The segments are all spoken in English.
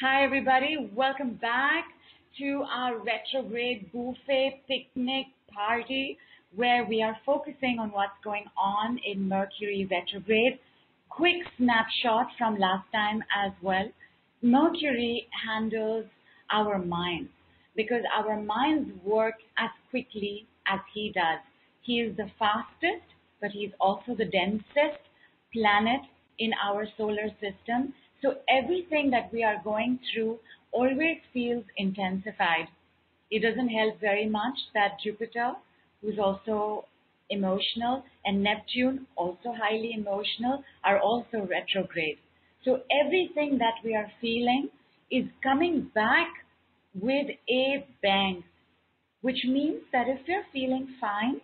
Hi, everybody. Welcome back to our retrograde buffet picnic party where we are focusing on what's going on in Mercury retrograde. Quick snapshot from last time as well. Mercury handles our minds because our minds work as quickly as he does. He is the fastest, but he's also the densest planet in our solar system so everything that we are going through always feels intensified. It doesn't help very much that Jupiter, who's also emotional, and Neptune, also highly emotional, are also retrograde. So everything that we are feeling is coming back with a bang, which means that if we're feeling fine,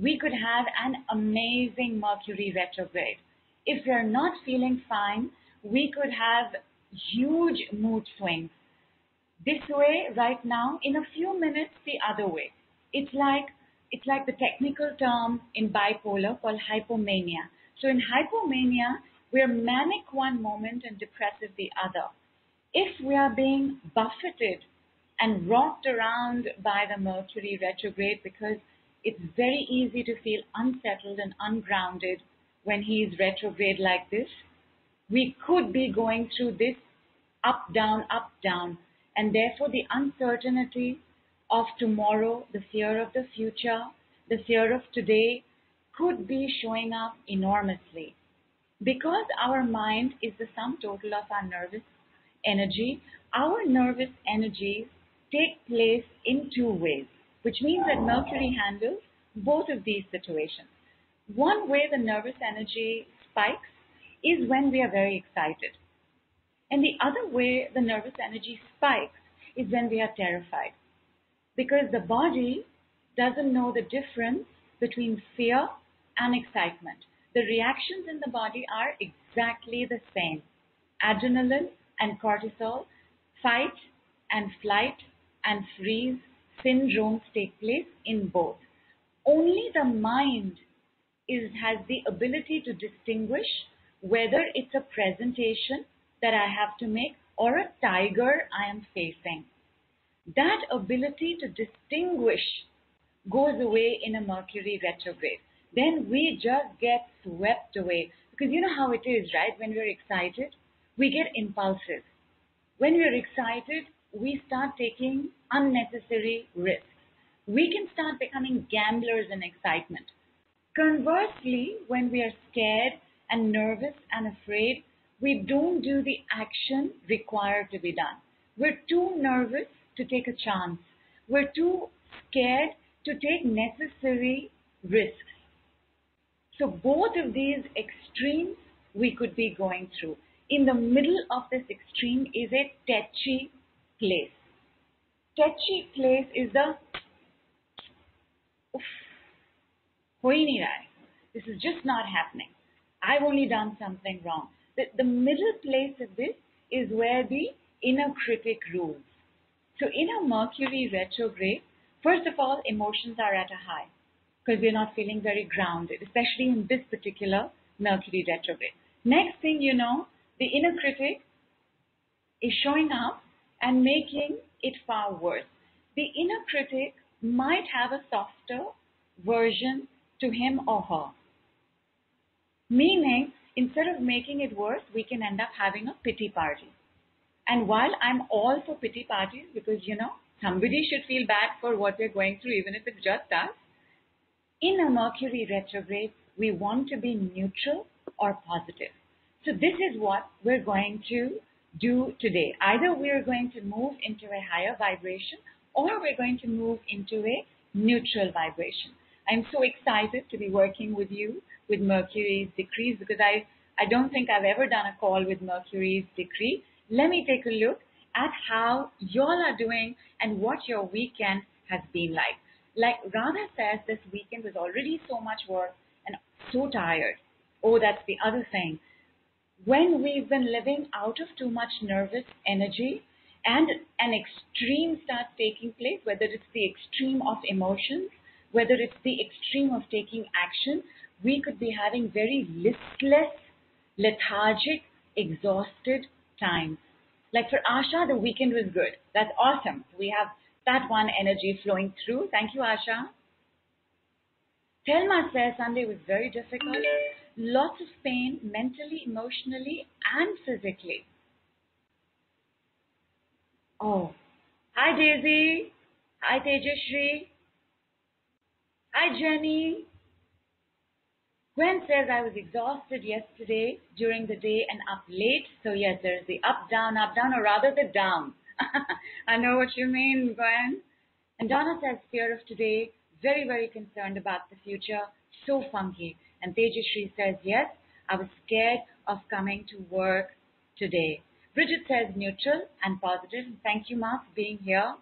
we could have an amazing Mercury retrograde. If we're not feeling fine, we could have huge mood swings. This way, right now, in a few minutes, the other way. It's like it's like the technical term in bipolar called hypomania. So in hypomania, we're manic one moment and depressive the other. If we are being buffeted and rocked around by the Mercury retrograde because it's very easy to feel unsettled and ungrounded when he is retrograde like this, we could be going through this up, down, up, down. And therefore, the uncertainty of tomorrow, the fear of the future, the fear of today could be showing up enormously. Because our mind is the sum total of our nervous energy, our nervous energies take place in two ways, which means that Mercury handles both of these situations. One way the nervous energy spikes is when we are very excited. And the other way the nervous energy spikes is when we are terrified. Because the body doesn't know the difference between fear and excitement. The reactions in the body are exactly the same. Adrenaline and cortisol, fight and flight and freeze syndromes take place in both. Only the mind is, has the ability to distinguish whether it's a presentation that I have to make or a tiger I am facing. That ability to distinguish goes away in a Mercury retrograde. Then we just get swept away. Because you know how it is, right? When we're excited, we get impulsive. When we're excited, we start taking unnecessary risks. We can start becoming gamblers in excitement. Conversely, when we are scared and nervous and afraid, we don't do the action required to be done. We're too nervous to take a chance. We're too scared to take necessary risks. So both of these extremes we could be going through. In the middle of this extreme is a tetchy place. Tetchy place is the This is just not happening. I've only done something wrong. The, the middle place of this is where the inner critic rules. So in a Mercury retrograde, first of all, emotions are at a high because we're not feeling very grounded, especially in this particular Mercury retrograde. Next thing you know, the inner critic is showing up and making it far worse. The inner critic might have a softer version to him or her. Meaning, instead of making it worse, we can end up having a pity party. And while I'm all for pity parties, because you know, somebody should feel bad for what we're going through, even if it's just us, in a Mercury retrograde, we want to be neutral or positive. So this is what we're going to do today. Either we're going to move into a higher vibration or we're going to move into a neutral vibration. I'm so excited to be working with you with Mercury's decrees because I, I don't think I've ever done a call with Mercury's decree. Let me take a look at how y'all are doing and what your weekend has been like. Like Radha says, this weekend was already so much work and so tired. Oh, that's the other thing. When we've been living out of too much nervous energy and an extreme starts taking place, whether it's the extreme of emotions, whether it's the extreme of taking action, we could be having very listless, lethargic, exhausted times. Like for Asha, the weekend was good. That's awesome. We have that one energy flowing through. Thank you, Asha. Thelma says Sunday was very difficult. Lots of pain mentally, emotionally, and physically. Oh, hi Daisy. Hi Tejashri. Hi Jenny. Gwen says I was exhausted yesterday during the day and up late. So yes, there's the up, down, up, down, or rather the down. I know what you mean, Gwen. And Donna says fear of today, very, very concerned about the future, so funky. And Tejashri says, yes, I was scared of coming to work today. Bridget says neutral and positive. Thank you, Ma, for being here.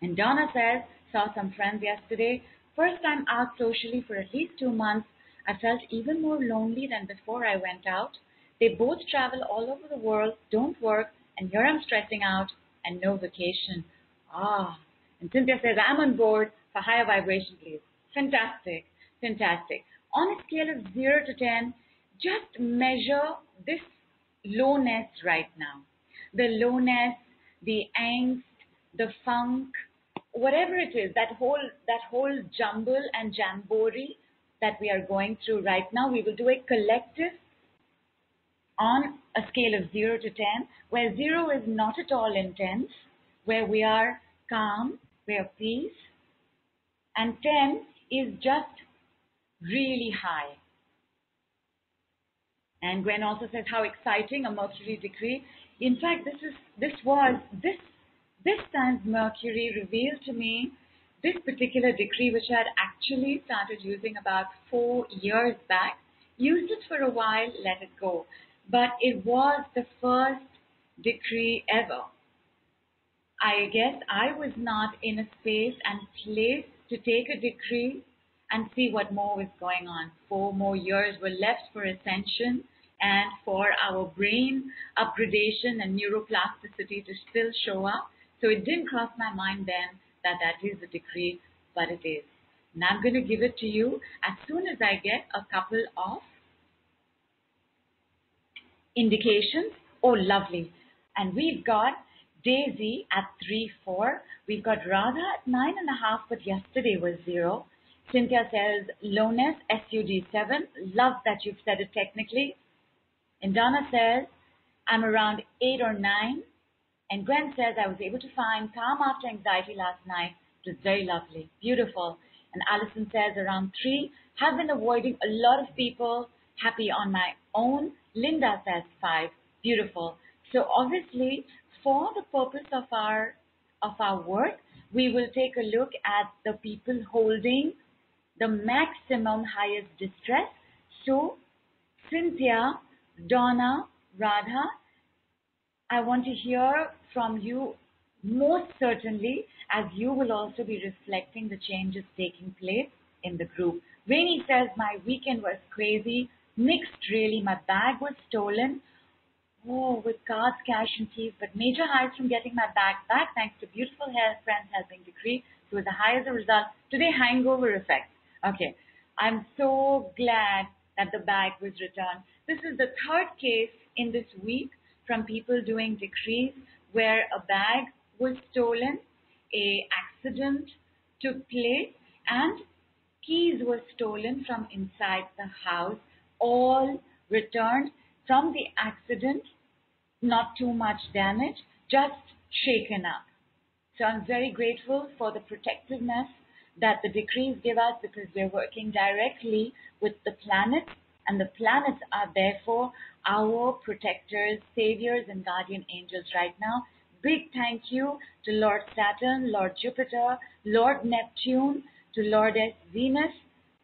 And Donna says, saw some friends yesterday. First time out socially for at least two months. I felt even more lonely than before I went out. They both travel all over the world, don't work, and here I'm stressing out and no vacation. Ah. And Cynthia says, I'm on board for higher vibration, please. Fantastic. Fantastic. On a scale of 0 to 10, just measure this lowness right now. The lowness, the angst, the funk, whatever it is, that whole that whole jumble and jamboree that we are going through right now, we will do a collective on a scale of 0 to 10, where 0 is not at all intense, where we are calm, we are peace, and 10 is just really high. And Gwen also says how exciting a Mercury decree. In fact, this is this was this this time, Mercury revealed to me this particular decree, which I had actually started using about four years back. Used it for a while, let it go. But it was the first decree ever. I guess I was not in a space and place to take a decree and see what more was going on. Four more years were left for ascension and for our brain upgradation and neuroplasticity to still show up. So it didn't cross my mind then that that is a decree, but it is. And I'm going to give it to you as soon as I get a couple of indications. Oh, lovely. And we've got Daisy at 3, 4. We've got Radha at 9.5, but yesterday was 0. Cynthia says lowness, SUD 7. Love that you've said it technically. And Donna says, I'm around 8 or 9. And Gwen says, I was able to find calm after anxiety last night. It was very lovely, beautiful. And Allison says, around 3. Have been avoiding a lot of people, happy on my own. Linda says, 5. Beautiful. So obviously, for the purpose of our of our work, we will take a look at the people holding the maximum highest distress. So, Cynthia Donna, Radha, I want to hear from you most certainly as you will also be reflecting the changes taking place in the group. Rainy says, My weekend was crazy, mixed really. My bag was stolen. Oh, with cards, cash, and keys, but major highs from getting my bag back thanks to beautiful hair friends helping decree. So, the high as a result, today hangover effect. Okay, I'm so glad that the bag was returned. This is the third case in this week from people doing decrees where a bag was stolen, a accident took place, and keys were stolen from inside the house, all returned from the accident, not too much damage, just shaken up. So I'm very grateful for the protectiveness that the decrees give us because we're working directly with the planets and the planets are therefore our protectors, saviors, and guardian angels right now. Big thank you to Lord Saturn, Lord Jupiter, Lord Neptune, to Lordess Venus,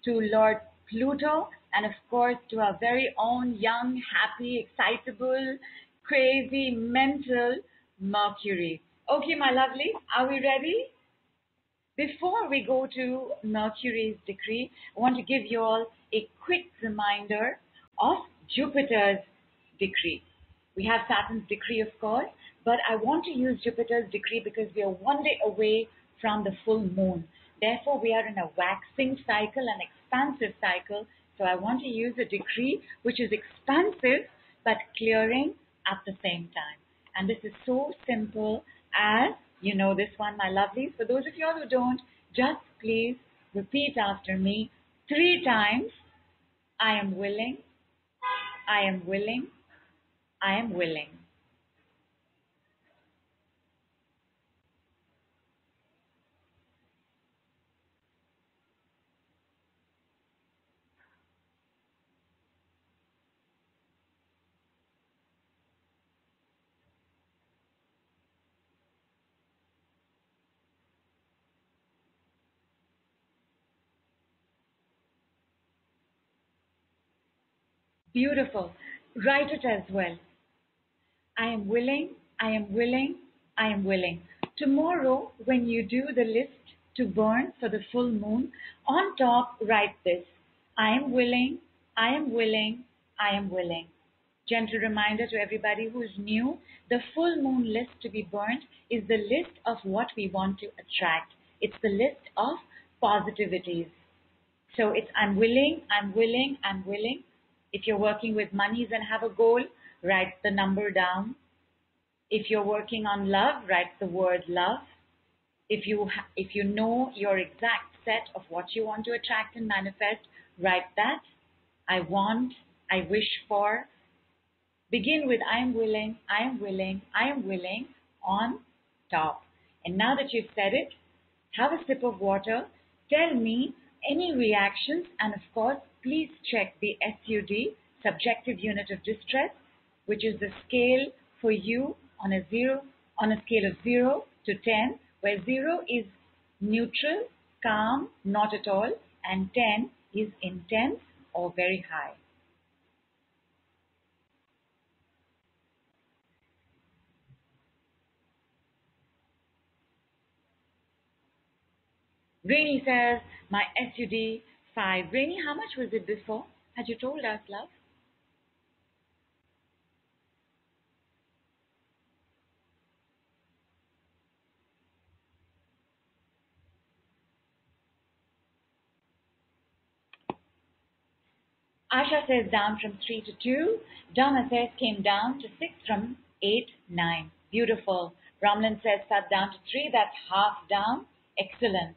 to Lord Pluto, and of course to our very own young, happy, excitable, crazy, mental Mercury. Okay, my lovely, are we ready? Before we go to Mercury's decree, I want to give you all a quick reminder of Jupiter's decree. We have Saturn's decree, of course, but I want to use Jupiter's decree because we are one day away from the full moon. Therefore, we are in a waxing cycle, an expansive cycle. So I want to use a decree which is expansive but clearing at the same time. And this is so simple as, you know this one, my lovelies. For those of you who don't, just please repeat after me three times. I am willing, I am willing, I am willing. Beautiful. Write it as well. I am willing, I am willing, I am willing. Tomorrow, when you do the list to burn for the full moon, on top write this I am willing, I am willing, I am willing. Gentle reminder to everybody who is new the full moon list to be burnt is the list of what we want to attract. It's the list of positivities. So it's I'm willing, I'm willing, I'm willing. If you're working with monies and have a goal, write the number down. If you're working on love, write the word love. If you if you know your exact set of what you want to attract and manifest, write that. I want, I wish for. Begin with I am willing, I am willing, I am willing on top. And now that you've said it, have a sip of water. Tell me any reactions and of course please check the SUD, subjective unit of distress, which is the scale for you on a zero on a scale of 0 to 10, where 0 is neutral, calm, not at all, and 10 is intense or very high. Rainy says, my SUD 5. Rainy, how much was it before? Had you told us, love? Asha says down from 3 to 2. Donna says came down to 6 from 8, 9. Beautiful. Ramlin says sat down to 3. That's half down. Excellent.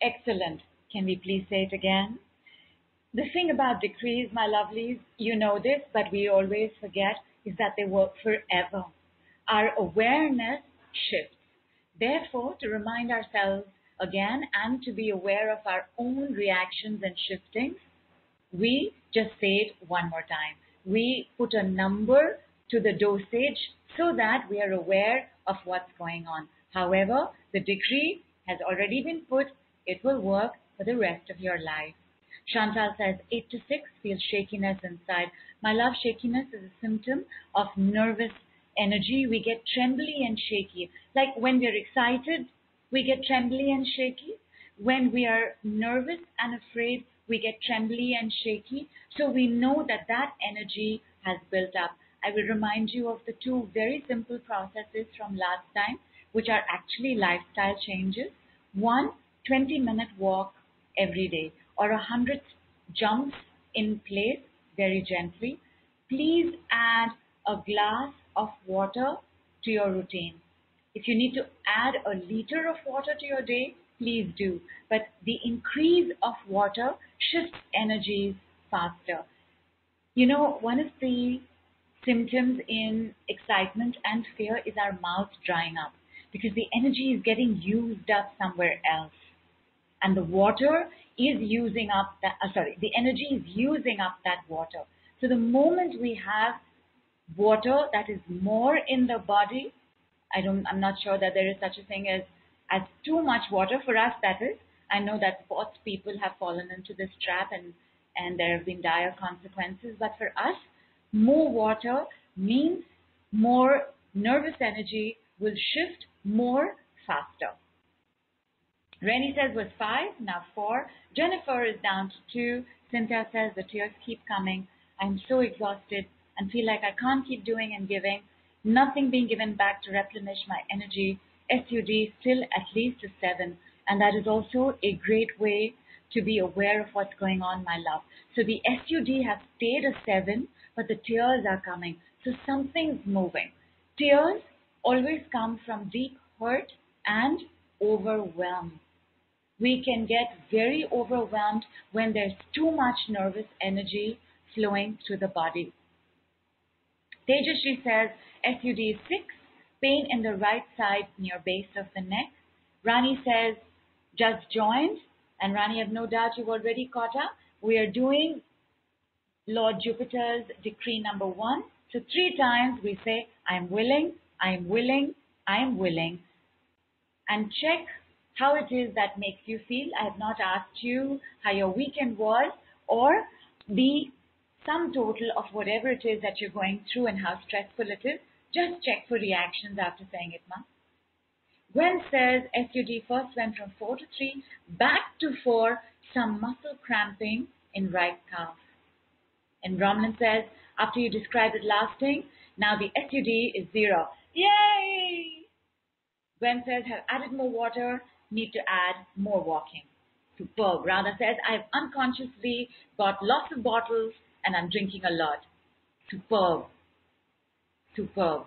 Excellent. Can we please say it again? The thing about decrees, my lovelies, you know this, but we always forget, is that they work forever. Our awareness shifts. Therefore, to remind ourselves again and to be aware of our own reactions and shiftings, we just say it one more time. We put a number to the dosage so that we are aware of what's going on. However, the decree has already been put. It will work for the rest of your life. Chantal says 8 to 6 feels shakiness inside. My love, shakiness is a symptom of nervous energy. We get trembly and shaky. Like when we're excited, we get trembly and shaky. When we are nervous and afraid, we get trembly and shaky. So we know that that energy has built up. I will remind you of the two very simple processes from last time, which are actually lifestyle changes. One, 20 minute walk every day or a hundred jumps in place very gently. Please add a glass of water to your routine. If you need to add a liter of water to your day, please do. But the increase of water shifts energies faster. You know, one of the symptoms in excitement and fear is our mouth drying up because the energy is getting used up somewhere else. And the water is using up that, uh, sorry, the energy is using up that water. So the moment we have water that is more in the body, I don't, I'm not sure that there is such a thing as, as too much water for us, that is. I know that sports people have fallen into this trap and, and there have been dire consequences. But for us, more water means more nervous energy will shift more faster. Rennie says was five, now four. Jennifer is down to two. Cynthia says the tears keep coming. I'm so exhausted and feel like I can't keep doing and giving. Nothing being given back to replenish my energy. SUD still at least a seven. And that is also a great way to be aware of what's going on, my love. So the SUD has stayed a seven but the tears are coming. So something's moving. Tears always come from deep hurt and overwhelm. We can get very overwhelmed when there's too much nervous energy flowing through the body. Tejashri says SUD 6, pain in the right side near base of the neck. Rani says just joined, and Rani, I have no doubt you've already caught up. We are doing Lord Jupiter's decree number one. So three times we say, I am willing, I am willing, I am willing. And check how it is that makes you feel. I have not asked you how your weekend was or the sum total of whatever it is that you're going through and how stressful it is. Just check for reactions after saying it, ma. Gwen says SUD first went from 4 to 3, back to 4, some muscle cramping in right calf. And Bromlin says, after you described it lasting, now the SUD is 0. Yay! Gwen says, have added more water, need to add more walking. Superb. Radha says, I've unconsciously got lots of bottles and I'm drinking a lot. Superb. Superb.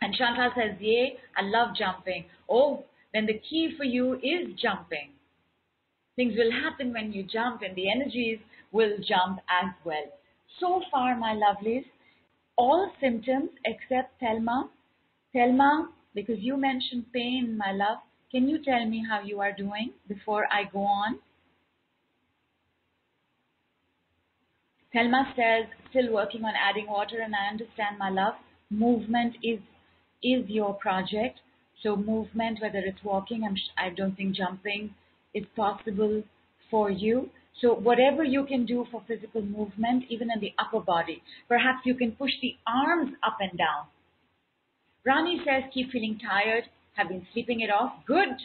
And Chantal says, Yay, I love jumping. Oh, then the key for you is jumping. Things will happen when you jump and the energies will jump as well. So far, my lovelies, all symptoms except Thelma. Thelma, because you mentioned pain, my love, can you tell me how you are doing before I go on? Thelma says, still working on adding water, and I understand, my love. Movement is is your project. So movement, whether it's walking, I'm, I don't think jumping is possible for you. So whatever you can do for physical movement, even in the upper body, perhaps you can push the arms up and down. Rani says keep feeling tired, have been sleeping it off. Good.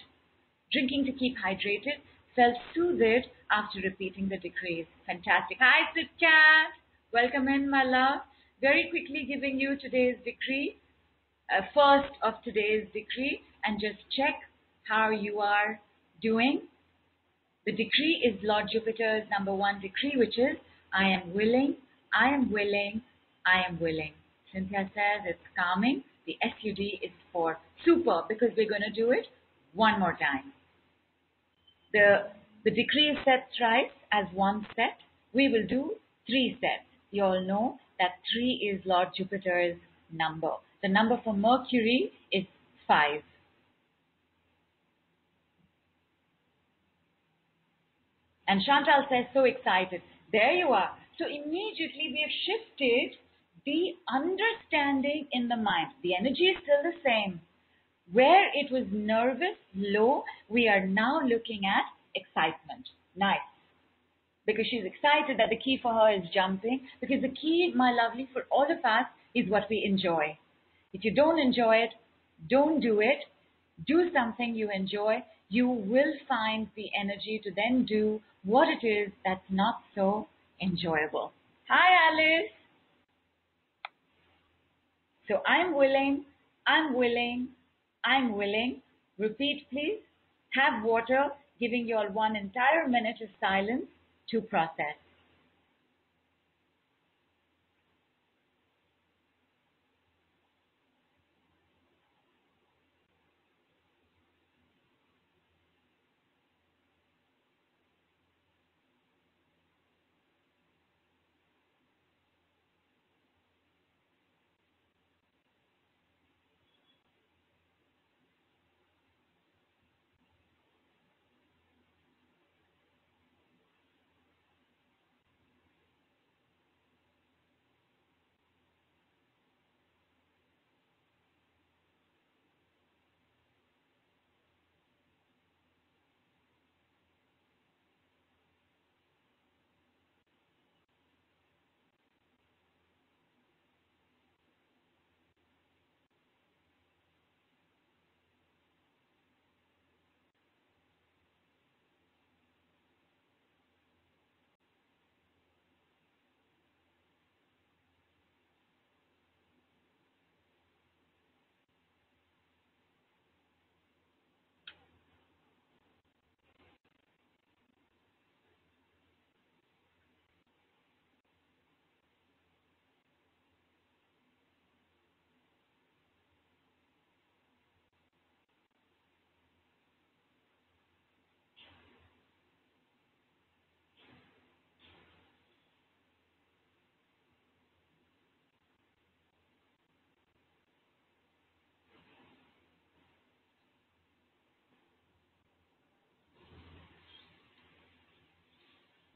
Drinking to keep hydrated. Felt soothed after repeating the decrees. Fantastic. Hi, Sit Cat. Welcome in, my love. Very quickly giving you today's decree, uh, first of today's decree, and just check how you are doing. The decree is Lord Jupiter's number one decree, which is I am willing, I am willing, I am willing. Cynthia says it's calming. The SUD is for super because we're going to do it one more time. The, the decree is set thrice as one set. We will do three sets. You all know that three is Lord Jupiter's number. The number for Mercury is five. And Chantal says, so excited. There you are. So immediately we have shifted the understanding in the mind. The energy is still the same. Where it was nervous, low, we are now looking at excitement. Nice. Because she's excited that the key for her is jumping. Because the key, my lovely, for all of us is what we enjoy. If you don't enjoy it, don't do it. Do something you enjoy. You will find the energy to then do what it is that's not so enjoyable. Hi, Alice. So I'm willing, I'm willing, I'm willing. Repeat, please. Have water, giving you all one entire minute of silence to process.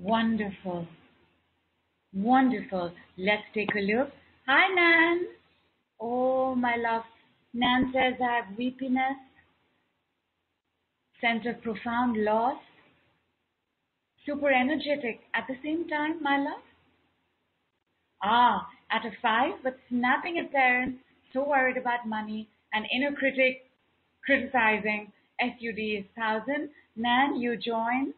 Wonderful. Wonderful. Let's take a look. Hi, Nan. Oh, my love. Nan says I have weepiness, sense of profound loss, super energetic at the same time, my love. Ah, at a five, but snapping at parents, so worried about money, and inner critic criticizing SUD is thousand. Nan, you join.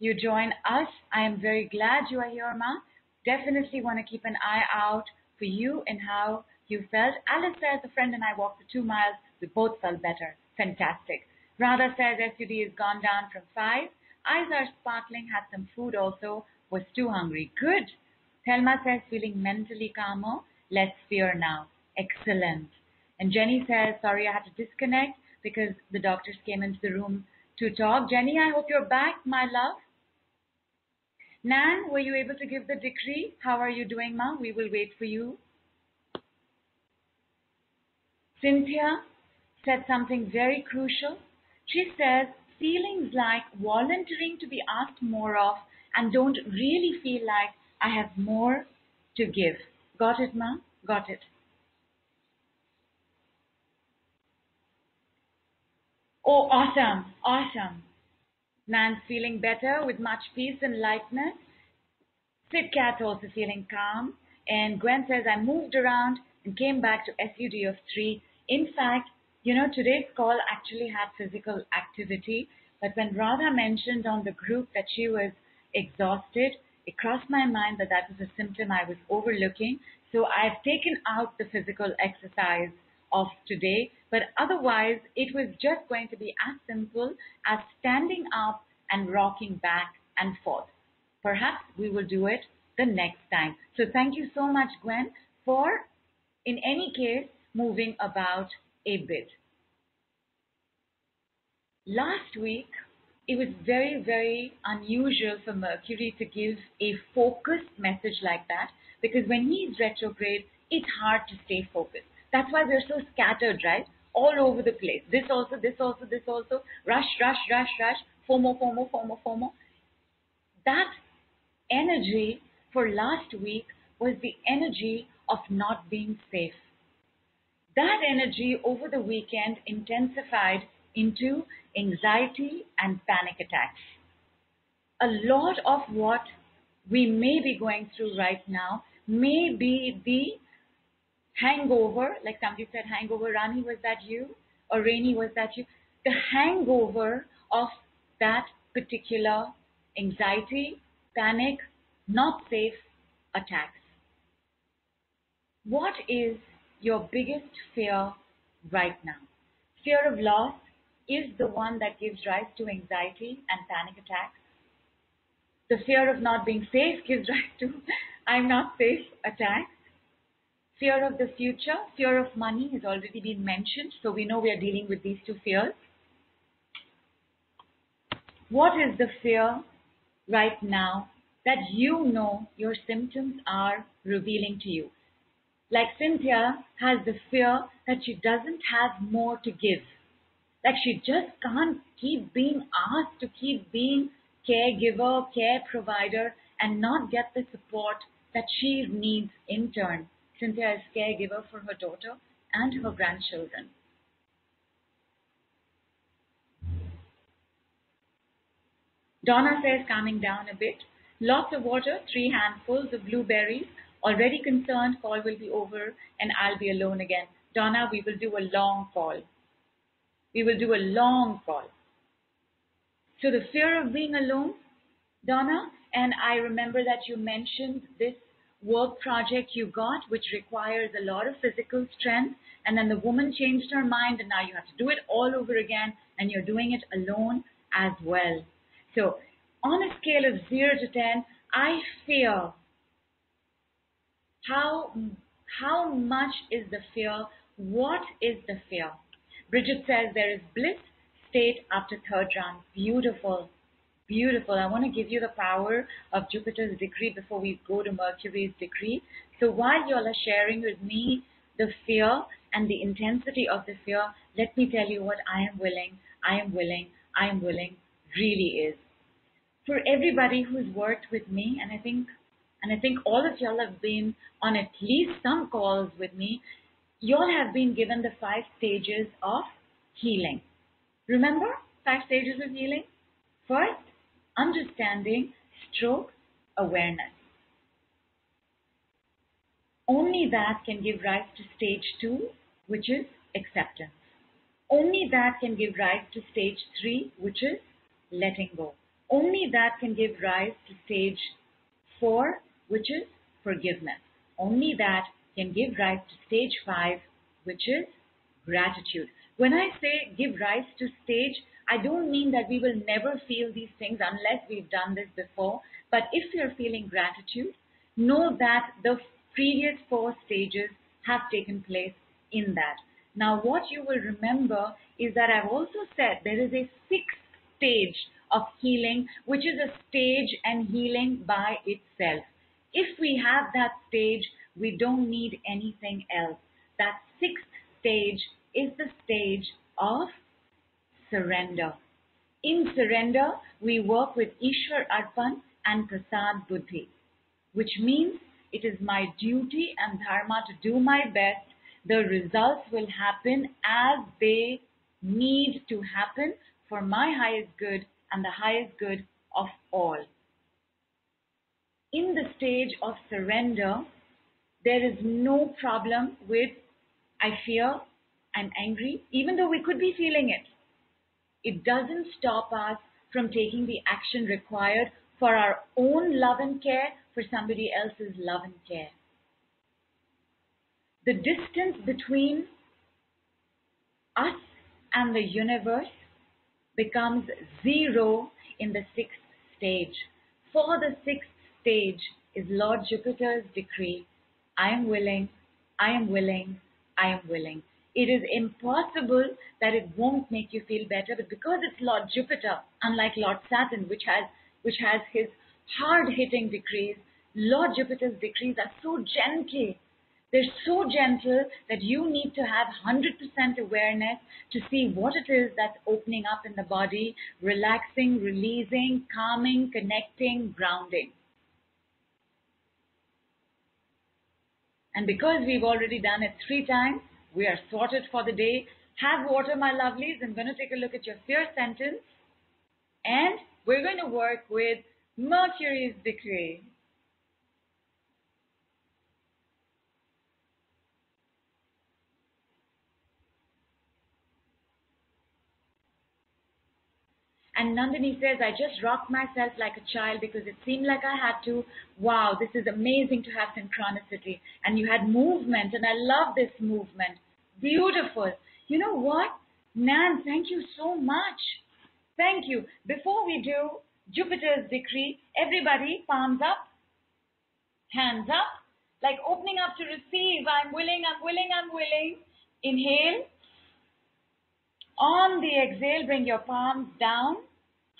You join us. I am very glad you are here, Ma. Definitely want to keep an eye out for you and how you felt. Alice says a friend and I walked the two miles. We both felt better. Fantastic. Radha says SUD has gone down from five. Eyes are sparkling. Had some food also. Was too hungry. Good. Thelma says feeling mentally calmer. Less fear now. Excellent. And Jenny says, sorry I had to disconnect because the doctors came into the room to talk. Jenny, I hope you're back, my love. Nan, were you able to give the decree? How are you doing, ma? We will wait for you. Cynthia said something very crucial. She says, feelings like volunteering to be asked more of and don't really feel like I have more to give. Got it, ma? Got it. Oh, awesome, awesome. Nan's feeling better with much peace and lightness. Sid Cat also feeling calm. And Gwen says, I moved around and came back to SUD of 3. In fact, you know, today's call actually had physical activity. But when Radha mentioned on the group that she was exhausted, it crossed my mind that that was a symptom I was overlooking. So I've taken out the physical exercise of today, but otherwise it was just going to be as simple as standing up and rocking back and forth. Perhaps we will do it the next time. So thank you so much, Gwen, for, in any case, moving about a bit. Last week, it was very, very unusual for Mercury to give a focused message like that because when he's retrograde, it's hard to stay focused. That's why we're so scattered, right? All over the place. This also, this also, this also. Rush, rush, rush, rush. FOMO, FOMO, FOMO, FOMO. That energy for last week was the energy of not being safe. That energy over the weekend intensified into anxiety and panic attacks. A lot of what we may be going through right now may be the hangover, like somebody said, hangover. Rani, was that you? Or Rainy, was that you? The hangover of that particular anxiety, panic, not safe attacks. What is your biggest fear right now? Fear of loss is the one that gives rise to anxiety and panic attacks. The fear of not being safe gives rise to I'm not safe attacks. Fear of the future, fear of money has already been mentioned, so we know we are dealing with these two fears. What is the fear right now that you know your symptoms are revealing to you? Like Cynthia has the fear that she doesn't have more to give. Like she just can't keep being asked to keep being caregiver, care provider, and not get the support that she needs in turn. Cynthia is caregiver for her daughter and her grandchildren. Donna says, calming down a bit. Lots of water, three handfuls of blueberries. Already concerned, call will be over and I'll be alone again. Donna, we will do a long call. We will do a long call. So the fear of being alone, Donna, and I remember that you mentioned this work project you got, which requires a lot of physical strength, and then the woman changed her mind, and now you have to do it all over again, and you're doing it alone as well. So, on a scale of 0 to 10, I fear how, how much is the fear? What is the fear? Bridget says there is bliss state after third round. Beautiful. Beautiful. I want to give you the power of Jupiter's decree before we go to Mercury's decree. So while you all are sharing with me the fear and the intensity of the fear, let me tell you what I am willing, I am willing, I am willing really is. for everybody who's worked with me, and I think, and I think all of y'all have been on at least some calls with me. Y'all have been given the five stages of healing. Remember five stages of healing? First, understanding, stroke, awareness. Only that can give rise to stage two, which is acceptance. Only that can give rise to stage three, which is letting go. Only that can give rise to stage four, which is forgiveness. Only that can give rise to stage five, which is gratitude. When I say give rise to stage, I don't mean that we will never feel these things unless we've done this before. But if you're feeling gratitude, know that the previous four stages have taken place in that. Now, what you will remember is that I've also said there is a sixth stage of healing, which is a stage and healing by itself. If we have that stage, we don't need anything else. That sixth stage is the stage of surrender. In surrender, we work with Ishwar Arpan and Prasad Buddhi, which means it is my duty and dharma to do my best. The results will happen as they need to happen for my highest good and the highest good of all. In the stage of surrender, there is no problem with I fear, I'm angry, even though we could be feeling it. It doesn't stop us from taking the action required for our own love and care for somebody else's love and care. The distance between us and the universe becomes zero in the sixth stage. For the sixth stage is Lord Jupiter's decree I am willing, I am willing, I am willing. It is impossible that it won't make you feel better, but because it's Lord Jupiter, unlike Lord Saturn, which has which has his hard hitting decrees, Lord Jupiter's decrees are so gentle. They're so gentle that you need to have 100% awareness to see what it is that's opening up in the body, relaxing, releasing, calming, connecting, grounding. And because we've already done it three times, we are sorted for the day. Have water, my lovelies. I'm going to take a look at your fear sentence. And we're going to work with Mercury's decree. And Nandini says, I just rocked myself like a child because it seemed like I had to. Wow, this is amazing to have synchronicity. And you had movement, and I love this movement. Beautiful. You know what? Nan, thank you so much. Thank you. Before we do Jupiter's decree, everybody, palms up, hands up, like opening up to receive. I'm willing, I'm willing, I'm willing. Inhale. On the exhale, bring your palms down,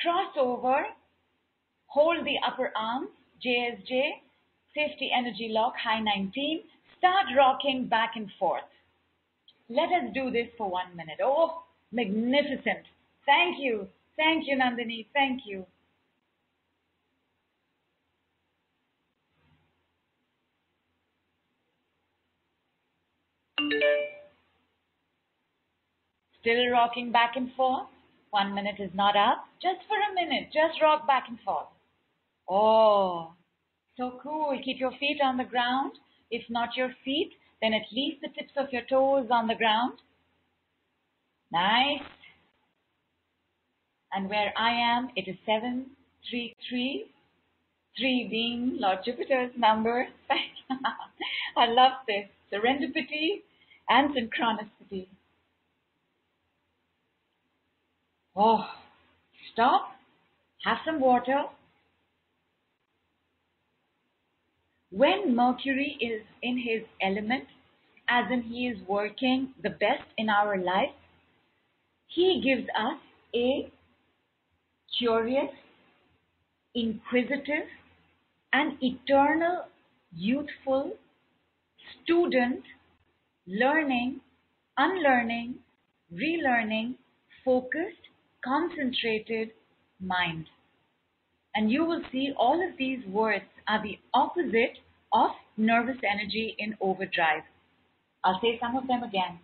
cross over, hold the upper arms, JSJ, safety energy lock, high 19. Start rocking back and forth. Let us do this for one minute. Oh, magnificent. Thank you. Thank you, Nandini. Thank you. Still rocking back and forth. One minute is not up. Just for a minute. Just rock back and forth. Oh, so cool. Keep your feet on the ground. If not your feet, then at least the tips of your toes on the ground. Nice. And where I am, it is 733. 3 being Lord Jupiter's number. I love this. Serendipity and synchronicity. Oh, stop, have some water. When Mercury is in his element, as in he is working the best in our life, he gives us a curious, inquisitive, and eternal youthful student learning, unlearning, relearning, focused, concentrated mind. And you will see all of these words are the opposite of nervous energy in overdrive. I'll say some of them again.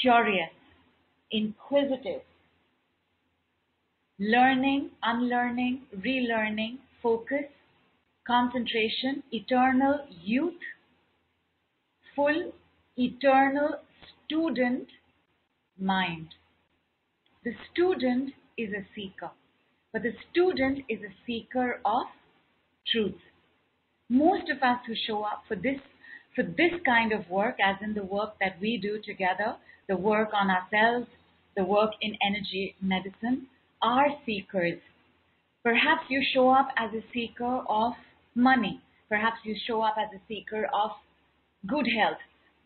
Curious, inquisitive, learning, unlearning, relearning, focus, concentration, eternal youth, full, eternal student mind. The student is a seeker, but the student is a seeker of truth. Most of us who show up for this for this kind of work, as in the work that we do together, the work on ourselves, the work in energy medicine, are seekers. Perhaps you show up as a seeker of money. Perhaps you show up as a seeker of good health.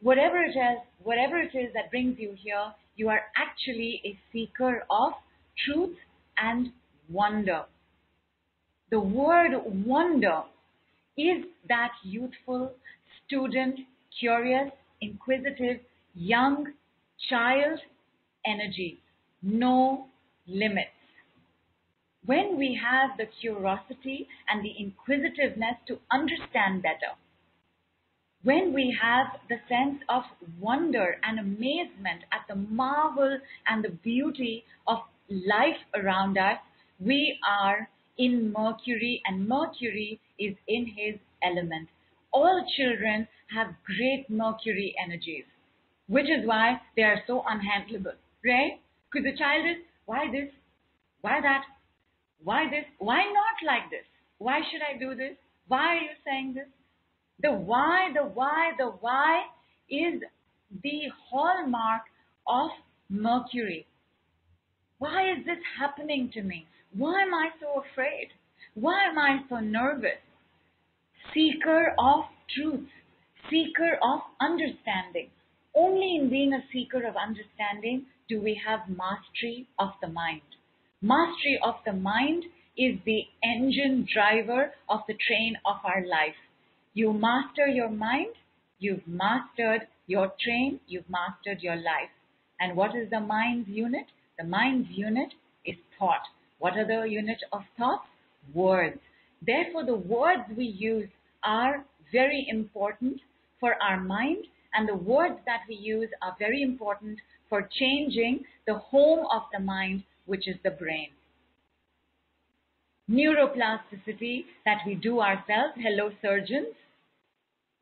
Whatever it is, whatever it is that brings you here, you are actually a seeker of truth and wonder. The word wonder is that youthful, student, curious, inquisitive, young, child energy. No limits. When we have the curiosity and the inquisitiveness to understand better, when we have the sense of wonder and amazement at the marvel and the beauty of life around us, we are in Mercury and Mercury is in his element. All children have great Mercury energies, which is why they are so unhandleable, right? Because the child is, why this? Why that? Why this? Why not like this? Why should I do this? Why are you saying this? The why, the why, the why is the hallmark of Mercury. Why is this happening to me? Why am I so afraid? Why am I so nervous? Seeker of truth, seeker of understanding. Only in being a seeker of understanding do we have mastery of the mind. Mastery of the mind is the engine driver of the train of our life. You master your mind, you've mastered your train, you've mastered your life. And what is the mind's unit? The mind's unit is thought. What are the unit of thought? Words. Therefore, the words we use are very important for our mind, and the words that we use are very important for changing the home of the mind, which is the brain. Neuroplasticity that we do ourselves, hello surgeons,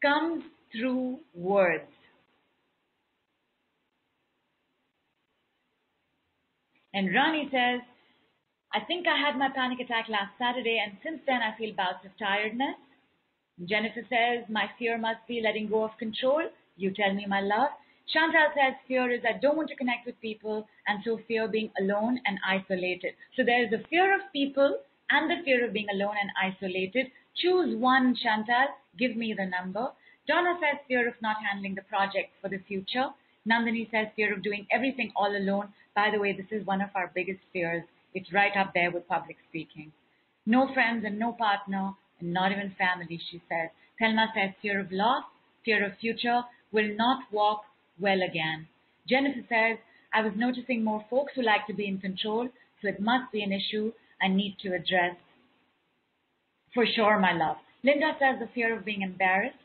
comes through words. And Rani says, I think I had my panic attack last Saturday, and since then I feel bouts of tiredness. Jennifer says, My fear must be letting go of control. You tell me, my love. Chantal says, Fear is I don't want to connect with people, and so fear being alone and isolated. So there is the fear of people and the fear of being alone and isolated. Choose one, Chantal. Give me the number. Donna says, Fear of not handling the project for the future. Nandini says, Fear of doing everything all alone. By the way, this is one of our biggest fears. It's right up there with public speaking. No friends and no partner and not even family, she says. Thelma says fear of loss, fear of future, will not walk well again. Jennifer says, I was noticing more folks who like to be in control, so it must be an issue I need to address. For sure, my love. Linda says the fear of being embarrassed.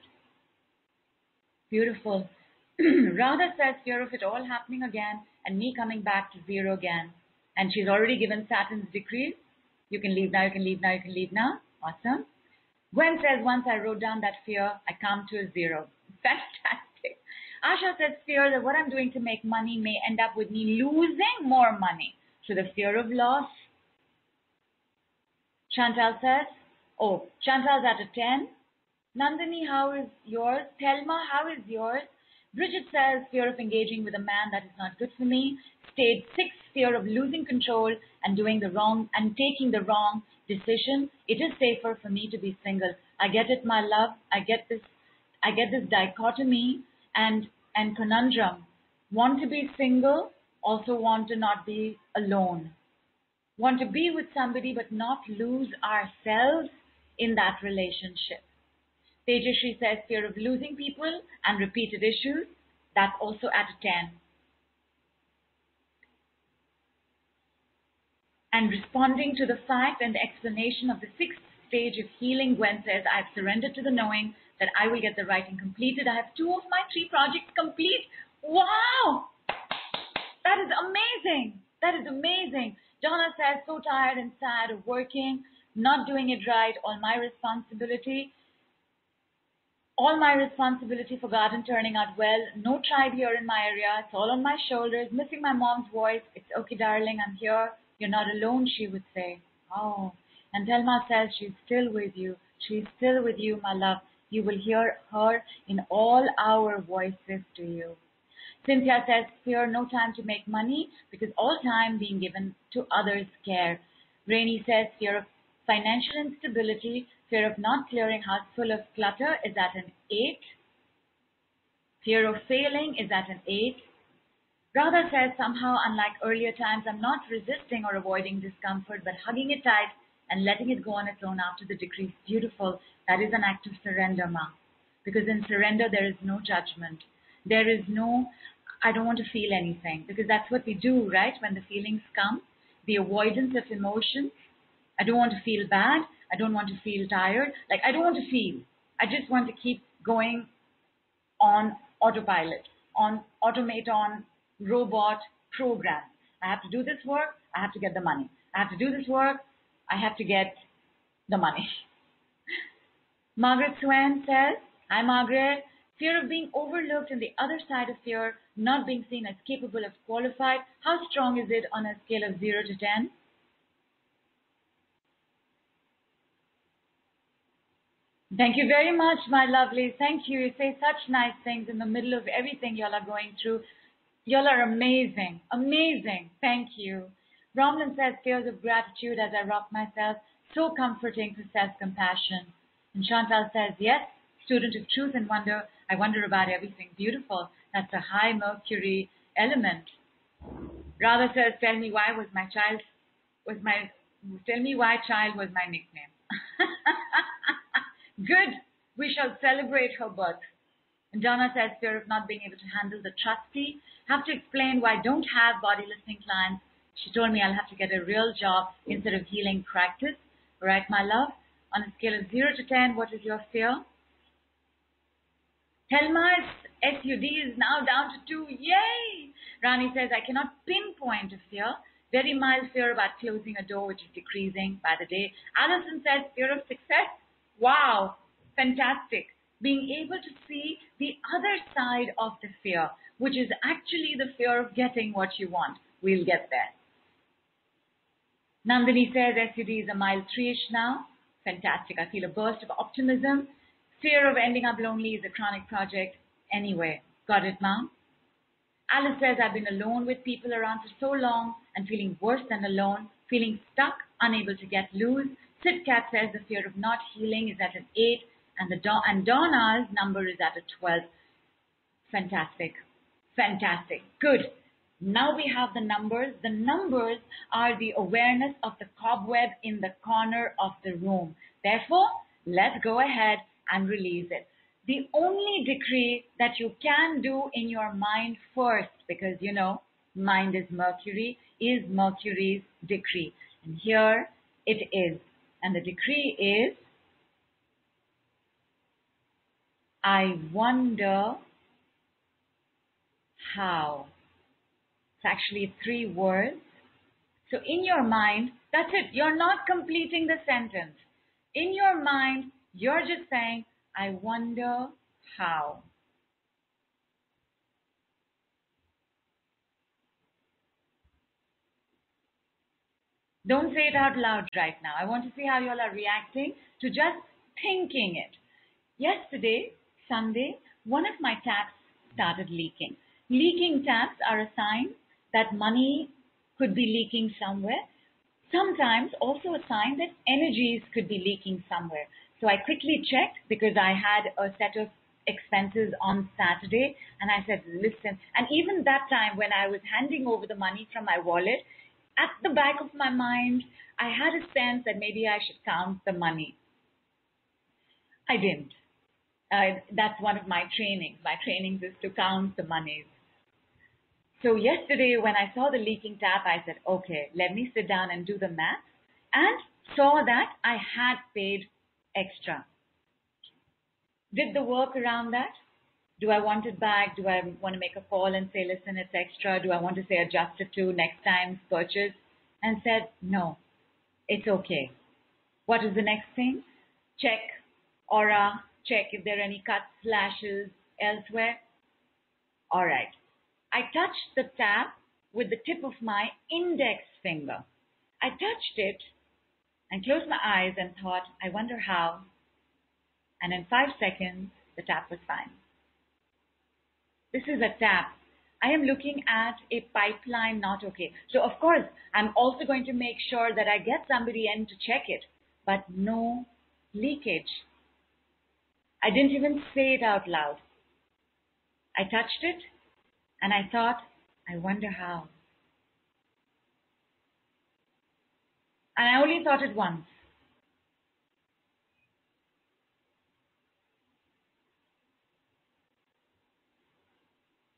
Beautiful. Radha says fear of it all happening again and me coming back to zero again. And she's already given Saturn's decree. You can leave now, you can leave now, you can leave now. Awesome. Gwen says, once I wrote down that fear, I come to a zero. Fantastic. Asha says, fear that what I'm doing to make money may end up with me losing more money. So the fear of loss. Chantal says, oh, Chantal's at a 10. Nandini, how is yours? Thelma, how is yours? Bridget says, fear of engaging with a man that is not good for me. Stage six, fear of losing control and doing the wrong and taking the wrong decision, it is safer for me to be single. I get it, my love. I get this. I get this dichotomy and and conundrum. Want to be single, also want to not be alone. Want to be with somebody but not lose ourselves in that relationship. Tejashri says fear of losing people and repeated issues. That's also at a 10. And responding to the fact and the explanation of the sixth stage of healing, Gwen says, I have surrendered to the knowing that I will get the writing completed. I have two of my three projects complete. Wow! That is amazing. That is amazing. Donna says, so tired and sad of working, not doing it right, all my responsibility. All my responsibility for garden turning out well. No tribe here in my area. It's all on my shoulders. Missing my mom's voice. It's okay, darling. I'm here. You're not alone, she would say. Oh. And Thelma says she's still with you. She's still with you, my love. You will hear her in all our voices to you. Cynthia says, fear no time to make money because all time being given to others' care. Rainy says, fear of financial instability, fear of not clearing house full of clutter is at an 8. Fear of failing is at an 8. Radha says, somehow, unlike earlier times, I'm not resisting or avoiding discomfort, but hugging it tight and letting it go on its own after the decree is beautiful. That is an act of surrender, Ma. Because in surrender, there is no judgment. There is no, I don't want to feel anything because that's what we do, right? When the feelings come, the avoidance of emotions. I don't want to feel bad. I don't want to feel tired. Like, I don't want to feel. I just want to keep going on autopilot, on automate on robot program. I have to do this work. I have to get the money. I have to do this work. I have to get the money. Margaret Swan says, Hi Margaret, fear of being overlooked and the other side of fear, not being seen as capable of qualified. How strong is it on a scale of 0 to 10? Thank you very much, my lovely. Thank you. You say such nice things in the middle of everything y'all are going through. Y'all are amazing. Amazing. Thank you. Romlin says tears of gratitude as I rock myself. So comforting for self-compassion. And Chantal says, yes, student of truth and wonder. I wonder about everything beautiful. That's a high Mercury element. Radha says, tell me why was my child, was my, tell me why child was my nickname. Good. We shall celebrate her birth. Donna says, fear of not being able to handle the trustee. Have to explain why I don't have body listening clients. She told me I'll have to get a real job instead of healing practice. Right, my love? On a scale of 0 to 10, what is your fear? Thelma's SUD is now down to 2. Yay! Rani says, I cannot pinpoint a fear. Very mild fear about closing a door, which is decreasing by the day. Allison says, fear of success. Wow, fantastic. Being able to see the other side of the fear, which is actually the fear of getting what you want. We'll get there. Nandini says SUD is a mild three-ish now. Fantastic. I feel a burst of optimism. Fear of ending up lonely is a chronic project. Anyway, got it, mom? Alice says I've been alone with people around for so long and feeling worse than alone, feeling stuck, unable to get loose. Sitcat says the fear of not healing is at an 8 and the and Donna's number is at a 12. Fantastic. Fantastic. Good. Now we have the numbers. The numbers are the awareness of the cobweb in the corner of the room. Therefore, let's go ahead and release it. The only decree that you can do in your mind first, because you know, mind is Mercury, is Mercury's decree. And here it is. And the decree is, I wonder how. It's actually three words. So in your mind, that's it. You're not completing the sentence. In your mind, you're just saying, I wonder how. Don't say it out loud right now. I want to see how you all are reacting to just thinking it. Yesterday, Sunday, one of my taps started leaking. Leaking taps are a sign that money could be leaking somewhere. Sometimes also a sign that energies could be leaking somewhere. So I quickly checked because I had a set of expenses on Saturday and I said, listen, and even that time when I was handing over the money from my wallet, at the back of my mind, I had a sense that maybe I should count the money. I didn't. Uh, that's one of my trainings. My trainings is to count the monies. So yesterday when I saw the leaking tap, I said, okay, let me sit down and do the math and saw that I had paid extra. Did the work around that? Do I want it back? Do I want to make a call and say, listen, it's extra? Do I want to say adjust it to next time's purchase? And said, no, it's okay. What is the next thing? Check aura, check if there are any cuts, slashes elsewhere. All right. I touched the tap with the tip of my index finger. I touched it and closed my eyes and thought, I wonder how. And in five seconds, the tap was fine. This is a tap. I am looking at a pipeline not okay. So of course, I'm also going to make sure that I get somebody in to check it, but no leakage. I didn't even say it out loud. I touched it and I thought, I wonder how. And I only thought it once.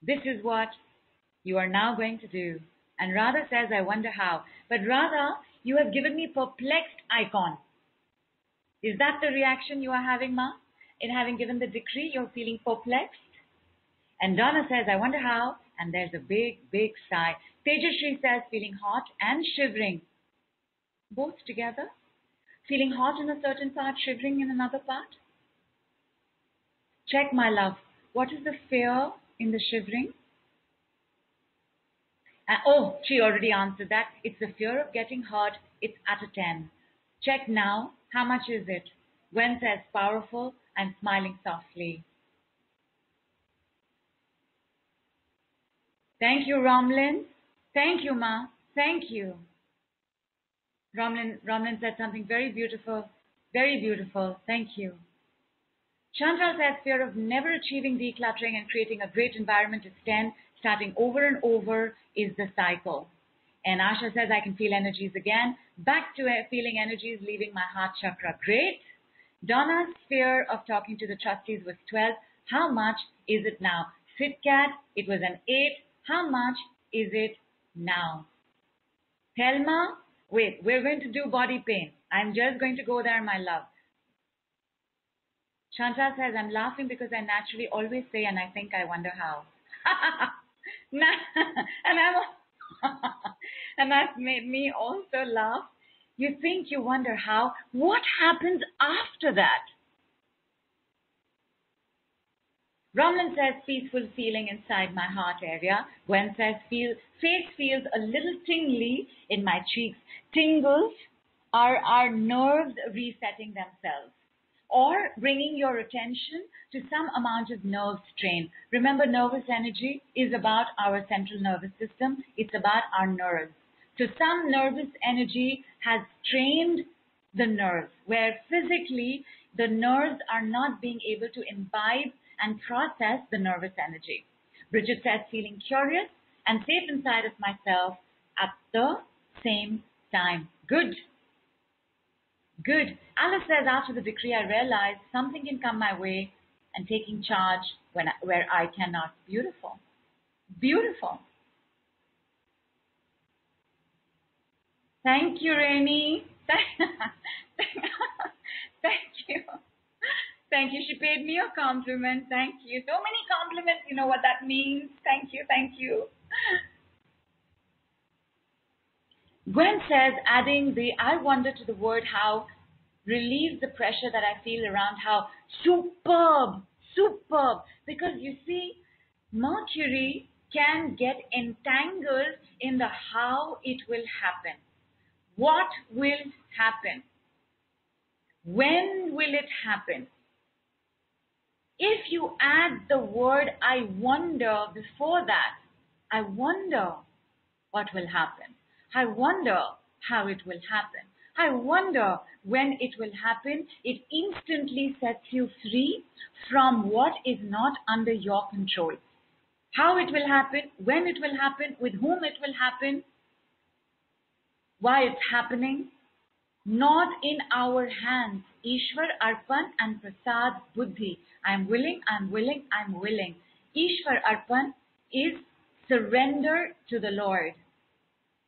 This is what you are now going to do. And Radha says, I wonder how. But Radha, you have given me perplexed icon. Is that the reaction you are having, Ma? In having given the decree, you're feeling perplexed? And Donna says, I wonder how. And there's a big, big sigh. Tejashri says, feeling hot and shivering. Both together? Feeling hot in a certain part, shivering in another part? Check, my love. What is the fear in the shivering? Uh, oh, she already answered that. It's the fear of getting hurt. It's at a 10. Check now. How much is it? Gwen says powerful and smiling softly. Thank you, Romlin. Thank you, Ma. Thank you. Romlin, Romlin said something very beautiful. Very beautiful. Thank you. Chantal says fear of never achieving decluttering and creating a great environment is 10. Starting over and over is the cycle. And Asha says I can feel energies again. Back to uh, feeling energies leaving my heart chakra. Great. Donna's fear of talking to the trustees was 12. How much is it now? SitCat, it was an 8. How much is it now? Thelma, wait, we're going to do body pain. I'm just going to go there, my love. Chantal says, I'm laughing because I naturally always say and I think I wonder how. and I'm and that's made me also laugh. You think you wonder how. What happens after that? Ramlan says peaceful feeling inside my heart area. Gwen says feel, face feels a little tingly in my cheeks. Tingles are our nerves resetting themselves or bringing your attention to some amount of nerve strain. Remember, nervous energy is about our central nervous system. It's about our nerves. So some nervous energy has strained the nerves where physically the nerves are not being able to imbibe and process the nervous energy. Bridget says feeling curious and safe inside of myself at the same time. Good. Good. Alice says after the decree I realized something can come my way and taking charge when I, where I cannot. Beautiful. Beautiful. Thank you, Rainy. Thank you. Thank you. She paid me a compliment. Thank you. So many compliments. You know what that means. Thank you. Thank you. Gwen says, adding the I wonder to the word how relieves the pressure that I feel around how superb, superb. Because you see, Mercury can get entangled in the how it will happen. What will happen? When will it happen? If you add the word I wonder before that, I wonder what will happen. I wonder how it will happen. I wonder when it will happen. It instantly sets you free from what is not under your control. How it will happen, when it will happen, with whom it will happen, why it's happening, not in our hands. Ishwar Arpan and Prasad Buddhi. I'm willing, I'm willing, I'm willing. Ishwar Arpan is surrender to the Lord.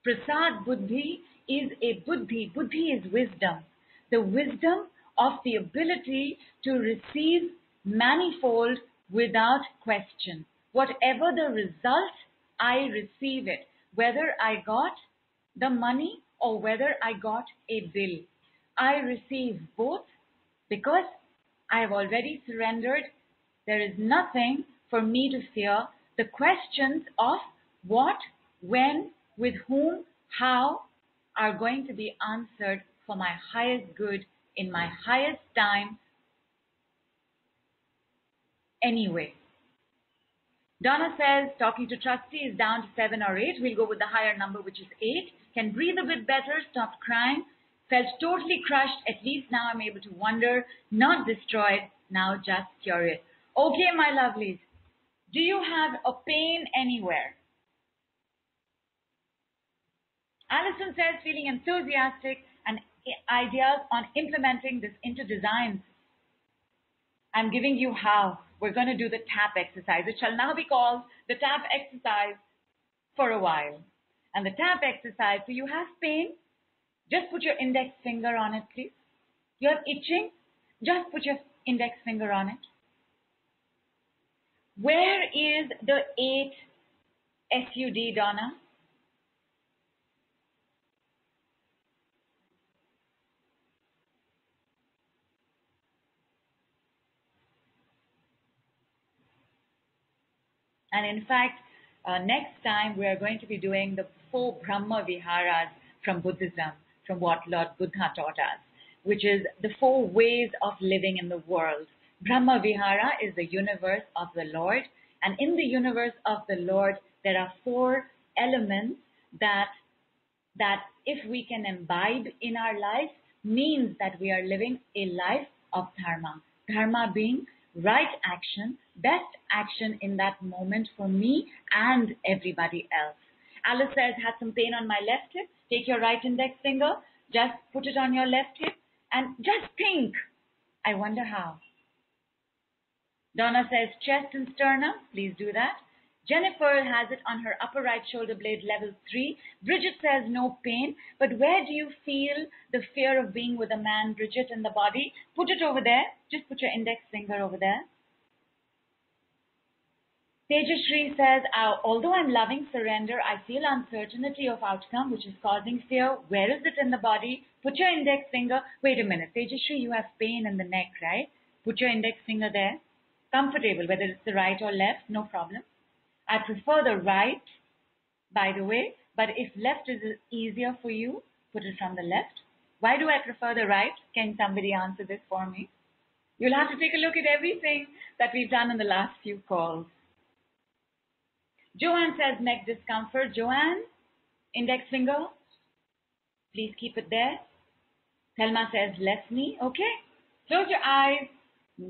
Prasad Buddhi is a Buddhi. Buddhi is wisdom. The wisdom of the ability to receive manifold without question. Whatever the result, I receive it. Whether I got the money or whether I got a bill. I receive both because I have already surrendered. There is nothing for me to fear. The questions of what, when, with whom, how are going to be answered for my highest good in my highest time anyway. Donna says talking to trustee is down to seven or eight. We'll go with the higher number, which is eight. Can breathe a bit better, stop crying. Felt totally crushed. At least now I'm able to wonder, not destroyed, now just curious. Okay, my lovelies. Do you have a pain anywhere? Allison says feeling enthusiastic and ideas on implementing this into designs. I'm giving you how. We're going to do the tap exercise. It shall now be called the tap exercise for a while. And the tap exercise, so you have pain, just put your index finger on it, please. You're itching, just put your index finger on it. Where is the 8 SUD, Donna? And in fact, uh, next time we are going to be doing the four Brahma Viharas from Buddhism, from what Lord Buddha taught us, which is the four ways of living in the world. Brahma Vihara is the universe of the Lord, and in the universe of the Lord, there are four elements that that if we can imbibe in our life means that we are living a life of dharma. Dharma being right action, best action in that moment for me and everybody else. Alice says, had some pain on my left hip. Take your right index finger, just put it on your left hip, and just think. I wonder how. Donna says, chest and sternum. Please do that. Jennifer has it on her upper right shoulder blade, level 3. Bridget says no pain, but where do you feel the fear of being with a man, Bridget, in the body? Put it over there. Just put your index finger over there. Tejashri says, uh, although I'm loving surrender, I feel uncertainty of outcome, which is causing fear. Where is it in the body? Put your index finger. Wait a minute. Tejashri, you have pain in the neck, right? Put your index finger there. Comfortable, whether it's the right or left, no problem. I prefer the right, by the way, but if left is easier for you, put it from the left. Why do I prefer the right? Can somebody answer this for me? You'll have to take a look at everything that we've done in the last few calls. Joanne says neck discomfort. Joanne, index finger. Please keep it there. Thelma says left knee. Okay. Close your eyes.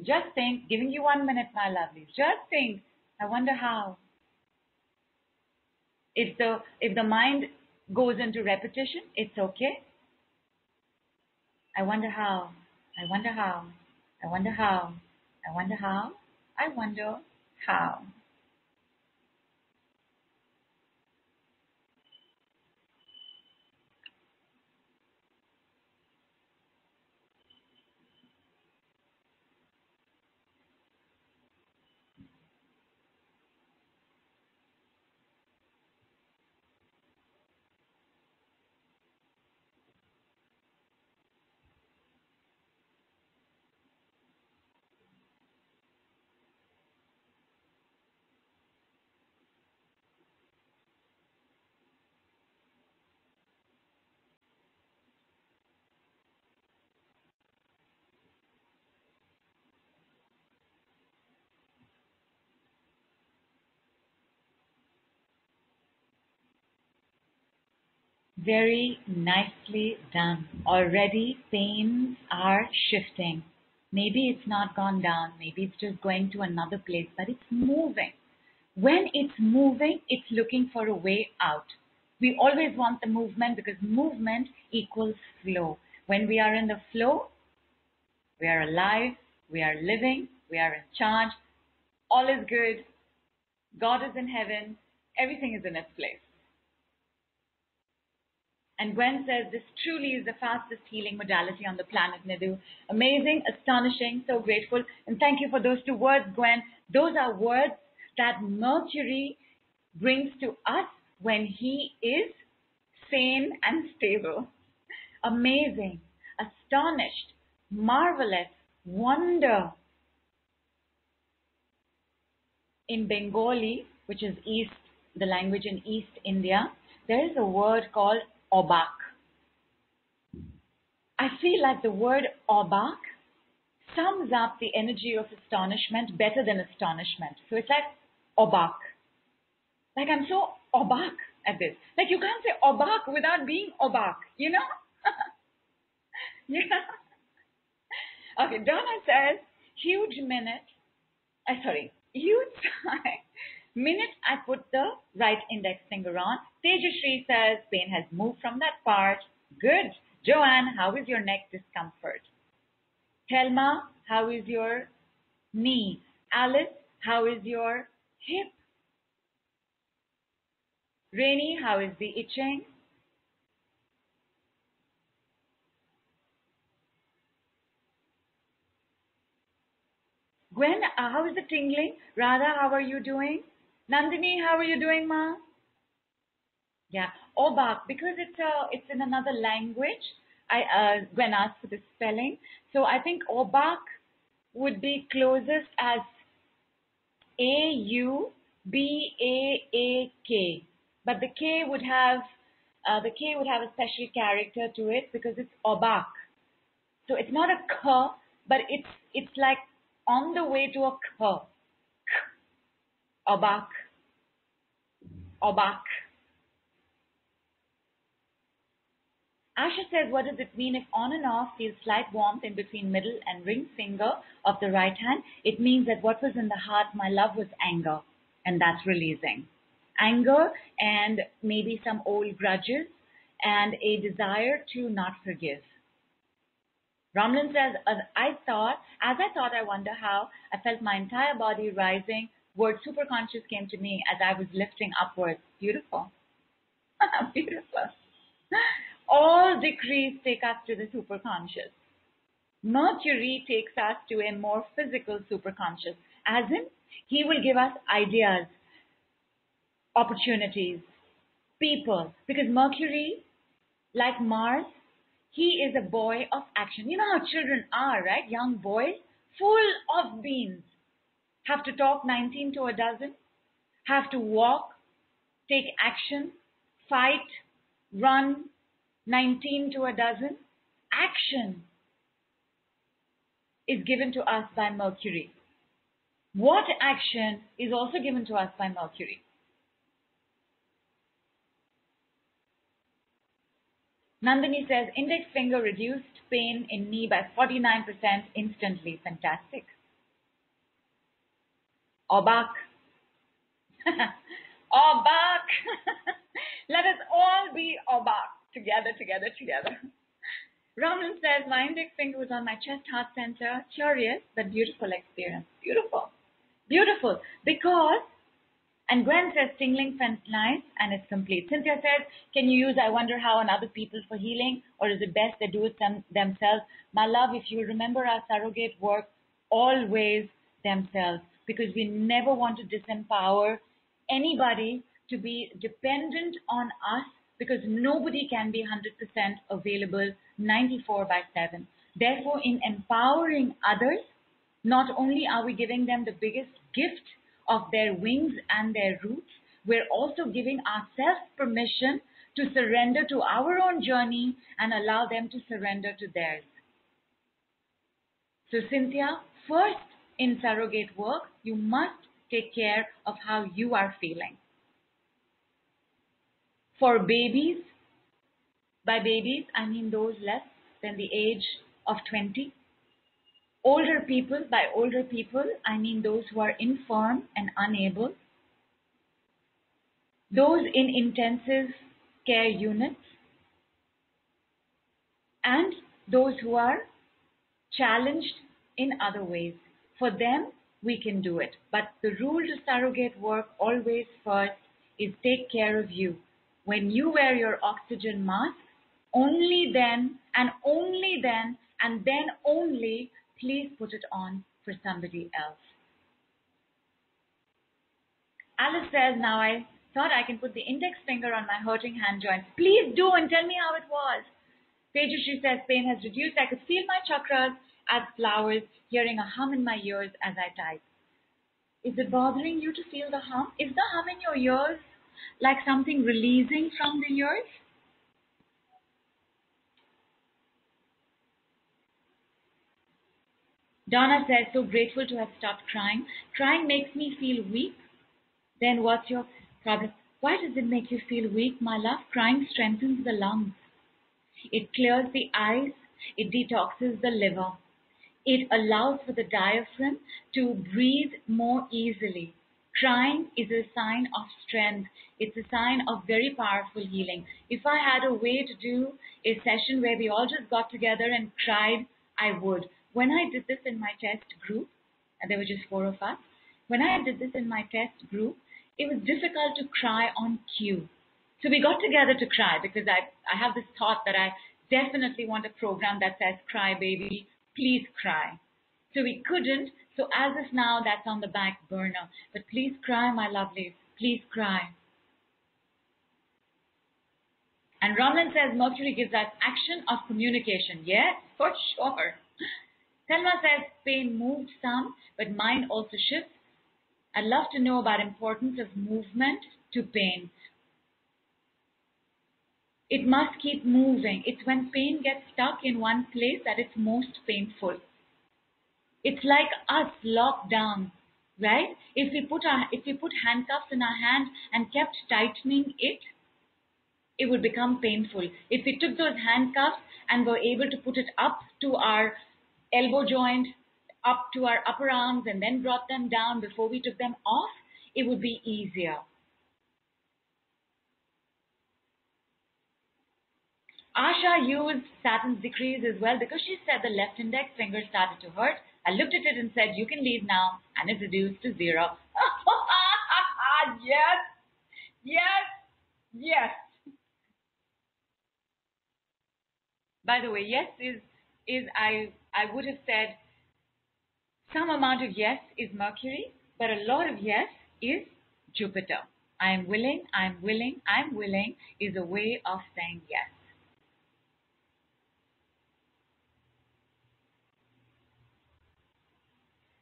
Just think. Giving you one minute, my lovelies. Just think. I wonder how. If the if the mind goes into repetition, it's okay. I wonder how. I wonder how. I wonder how. I wonder how. I wonder how. Very nicely done. Already pains are shifting. Maybe it's not gone down. Maybe it's just going to another place, but it's moving. When it's moving, it's looking for a way out. We always want the movement because movement equals flow. When we are in the flow, we are alive, we are living, we are in charge, all is good, God is in heaven, everything is in its place. And Gwen says this truly is the fastest healing modality on the planet, Nidhu. Amazing, astonishing, so grateful. And thank you for those two words, Gwen. Those are words that Mercury brings to us when he is sane and stable. Amazing, astonished, marvelous, wonder. In Bengali, which is East, the language in East India, there is a word called obak. I feel like the word obak sums up the energy of astonishment better than astonishment. So it's like obak. Like I'm so obak at this. Like you can't say obak without being obak, you know? yeah. Okay, Donna says, huge minute, uh, sorry, huge sigh. Minute I put the right index finger on, Tejashri says, pain has moved from that part. Good. Joanne, how is your neck discomfort? Thelma, how is your knee? Alice, how is your hip? Rainy, how is the itching? Gwen, uh, how is the tingling? Radha, how are you doing? Nandini, how are you doing, ma? Yeah, Obak, because it's a, it's in another language. I uh, Gwen asked for the spelling, so I think Obak would be closest as A U B A A K, but the K would have uh, the K would have a special character to it because it's Obak. So it's not a K, but it's it's like on the way to a K. Obak. Obak. Asha says, what does it mean if on and off feels slight warmth in between middle and ring finger of the right hand? It means that what was in the heart, my love, was anger, and that's releasing. Anger and maybe some old grudges and a desire to not forgive. Ramlin says, as I thought, as I thought, I wonder how I felt my entire body rising. Word superconscious came to me as I was lifting upwards. Beautiful. Beautiful. All decrees take us to the superconscious. Mercury takes us to a more physical superconscious, as in, he will give us ideas, opportunities, people. Because Mercury, like Mars, he is a boy of action. You know how children are, right? Young boys, full of beans. Have to talk 19 to a dozen, have to walk, take action, fight, run, 19 to a dozen. Action is given to us by Mercury. What action is also given to us by Mercury? Nandini says index finger reduced pain in knee by 49% instantly. Fantastic. Obak. Obak. Let us all be Obak together, together, together. Ramlan says, my index finger was on my chest heart center. Curious, but beautiful experience. Beautiful. Beautiful. Because, and Gwen says, tingling felt nice and it's complete. Cynthia says, can you use I wonder how on other people for healing or is it best they do it them, themselves? My love, if you remember our surrogate work, always themselves because we never want to disempower anybody to be dependent on us because nobody can be 100% available 94 by 7. Therefore, in empowering others, not only are we giving them the biggest gift of their wings and their roots, we're also giving ourselves permission to surrender to our own journey and allow them to surrender to theirs. So, Cynthia, first in surrogate work, you must take care of how you are feeling for babies, by babies, I mean those less than the age of 20. Older people, by older people, I mean those who are infirm and unable. Those in intensive care units. And those who are challenged in other ways. For them, we can do it. But the rule to surrogate work always first is take care of you. When you wear your oxygen mask, only then and only then and then only please put it on for somebody else. Alice says, now I thought I can put the index finger on my hurting hand joint. Please do and tell me how it was. Tejashri says, pain has reduced. I could feel my chakras as flowers, hearing a hum in my ears as I type. Is it bothering you to feel the hum? Is the hum in your ears like something releasing from the ears? Donna says, so grateful to have stopped crying. Crying makes me feel weak. Then what's your problem? Why does it make you feel weak, my love? Crying strengthens the lungs. It clears the eyes. It detoxes the liver. It allows for the diaphragm to breathe more easily. Crying is a sign of strength. It's a sign of very powerful healing. If I had a way to do a session where we all just got together and cried, I would. When I did this in my test group, and there were just four of us, when I did this in my test group, it was difficult to cry on cue. So we got together to cry because I, I have this thought that I definitely want a program that says, cry baby, please cry. So we couldn't. So as of now, that's on the back burner. But please cry, my lovelies. Please cry. And Ramlan says Mercury gives us action of communication. Yes, for sure. Thelma says pain moves some, but mind also shifts. I'd love to know about importance of movement to pain. It must keep moving. It's when pain gets stuck in one place that it's most painful. It's like us locked down, right? If we put our, if we put handcuffs in our hand and kept tightening it, it would become painful. If we took those handcuffs and were able to put it up to our elbow joint, up to our upper arms, and then brought them down before we took them off, it would be easier. Asha used Saturn's decrees as well because she said the left index finger started to hurt. I looked at it and said, You can leave now, and it reduced to zero. yes, yes, yes. By the way, yes is is I I would have said some amount of yes is Mercury, but a lot of yes is Jupiter. I am willing, I'm willing, I'm willing is a way of saying yes.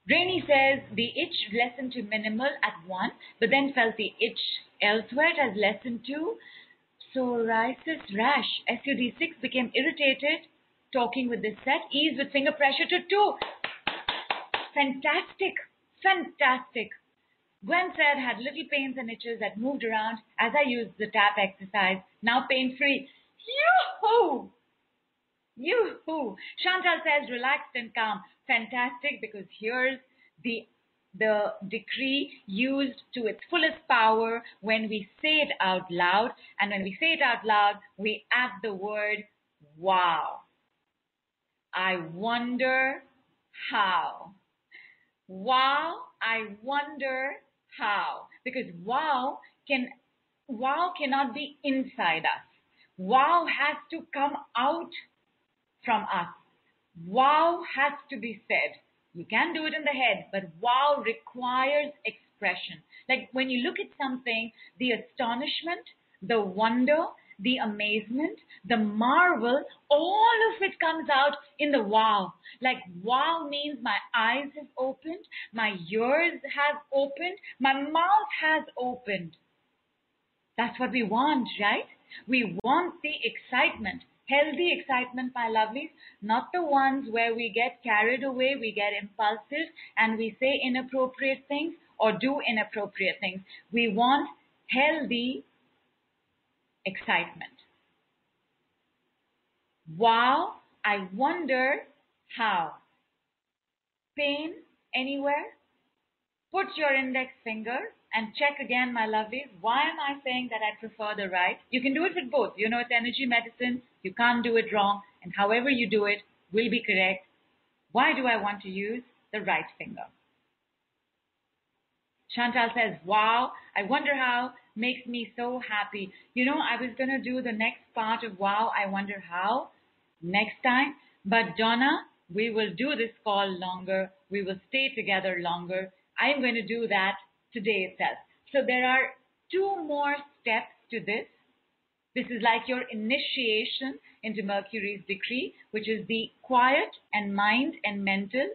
Rainy says the itch lessened to minimal at one, but then felt the itch elsewhere as lessened to psoriasis rash. SUD6 became irritated talking with this set. Ease with finger pressure to two. Fantastic. Fantastic. Gwen said had little pains and itches that moved around as I used the tap exercise. Now pain free. Yoo-hoo! Yoo-hoo! Chantal says relaxed and calm. Fantastic because here's the the decree used to its fullest power when we say it out loud. And when we say it out loud, we add the word wow. I wonder how. Wow, I wonder how. Because wow can wow cannot be inside us. Wow has to come out from us. Wow has to be said. You can do it in the head, but wow requires expression. Like when you look at something, the astonishment, the wonder, the amazement, the marvel, all of it comes out in the wow. Like wow means my eyes have opened, my ears have opened, my mouth has opened. That's what we want, right? We want the excitement. Healthy excitement, my lovelies, not the ones where we get carried away, we get impulsive, and we say inappropriate things or do inappropriate things. We want healthy excitement. Wow, I wonder how. Pain anywhere? Put your index finger and check again, my lovelies. Why am I saying that I prefer the right? You can do it with both. You know, it's energy medicine. You can't do it wrong. And however you do it will be correct. Why do I want to use the right finger? Chantal says, wow, I wonder how makes me so happy. You know, I was going to do the next part of wow, I wonder how next time. But Donna, we will do this call longer. We will stay together longer. I am going to do that today itself. So there are two more steps to this. This is like your initiation into Mercury's decree, which is the quiet and mind and mental.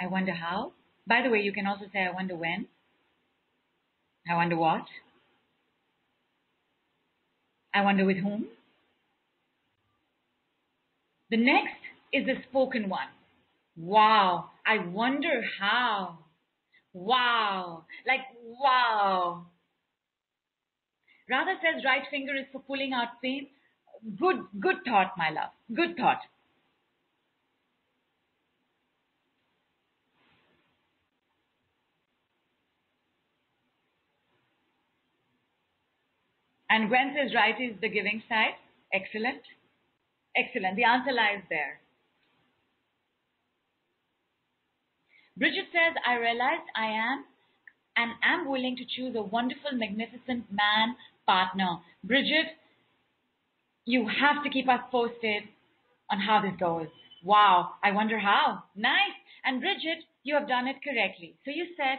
I wonder how. By the way, you can also say, I wonder when. I wonder what. I wonder with whom. The next is the spoken one. Wow. I wonder how. Wow. Like, wow. Radha says right finger is for pulling out pain. Good, good thought, my love. Good thought. And Gwen says right is the giving side. Excellent. Excellent. The answer lies there. Bridget says, I realized I am and am willing to choose a wonderful, magnificent man partner. Bridget, you have to keep us posted on how this goes. Wow, I wonder how. Nice. And Bridget, you have done it correctly. So you said,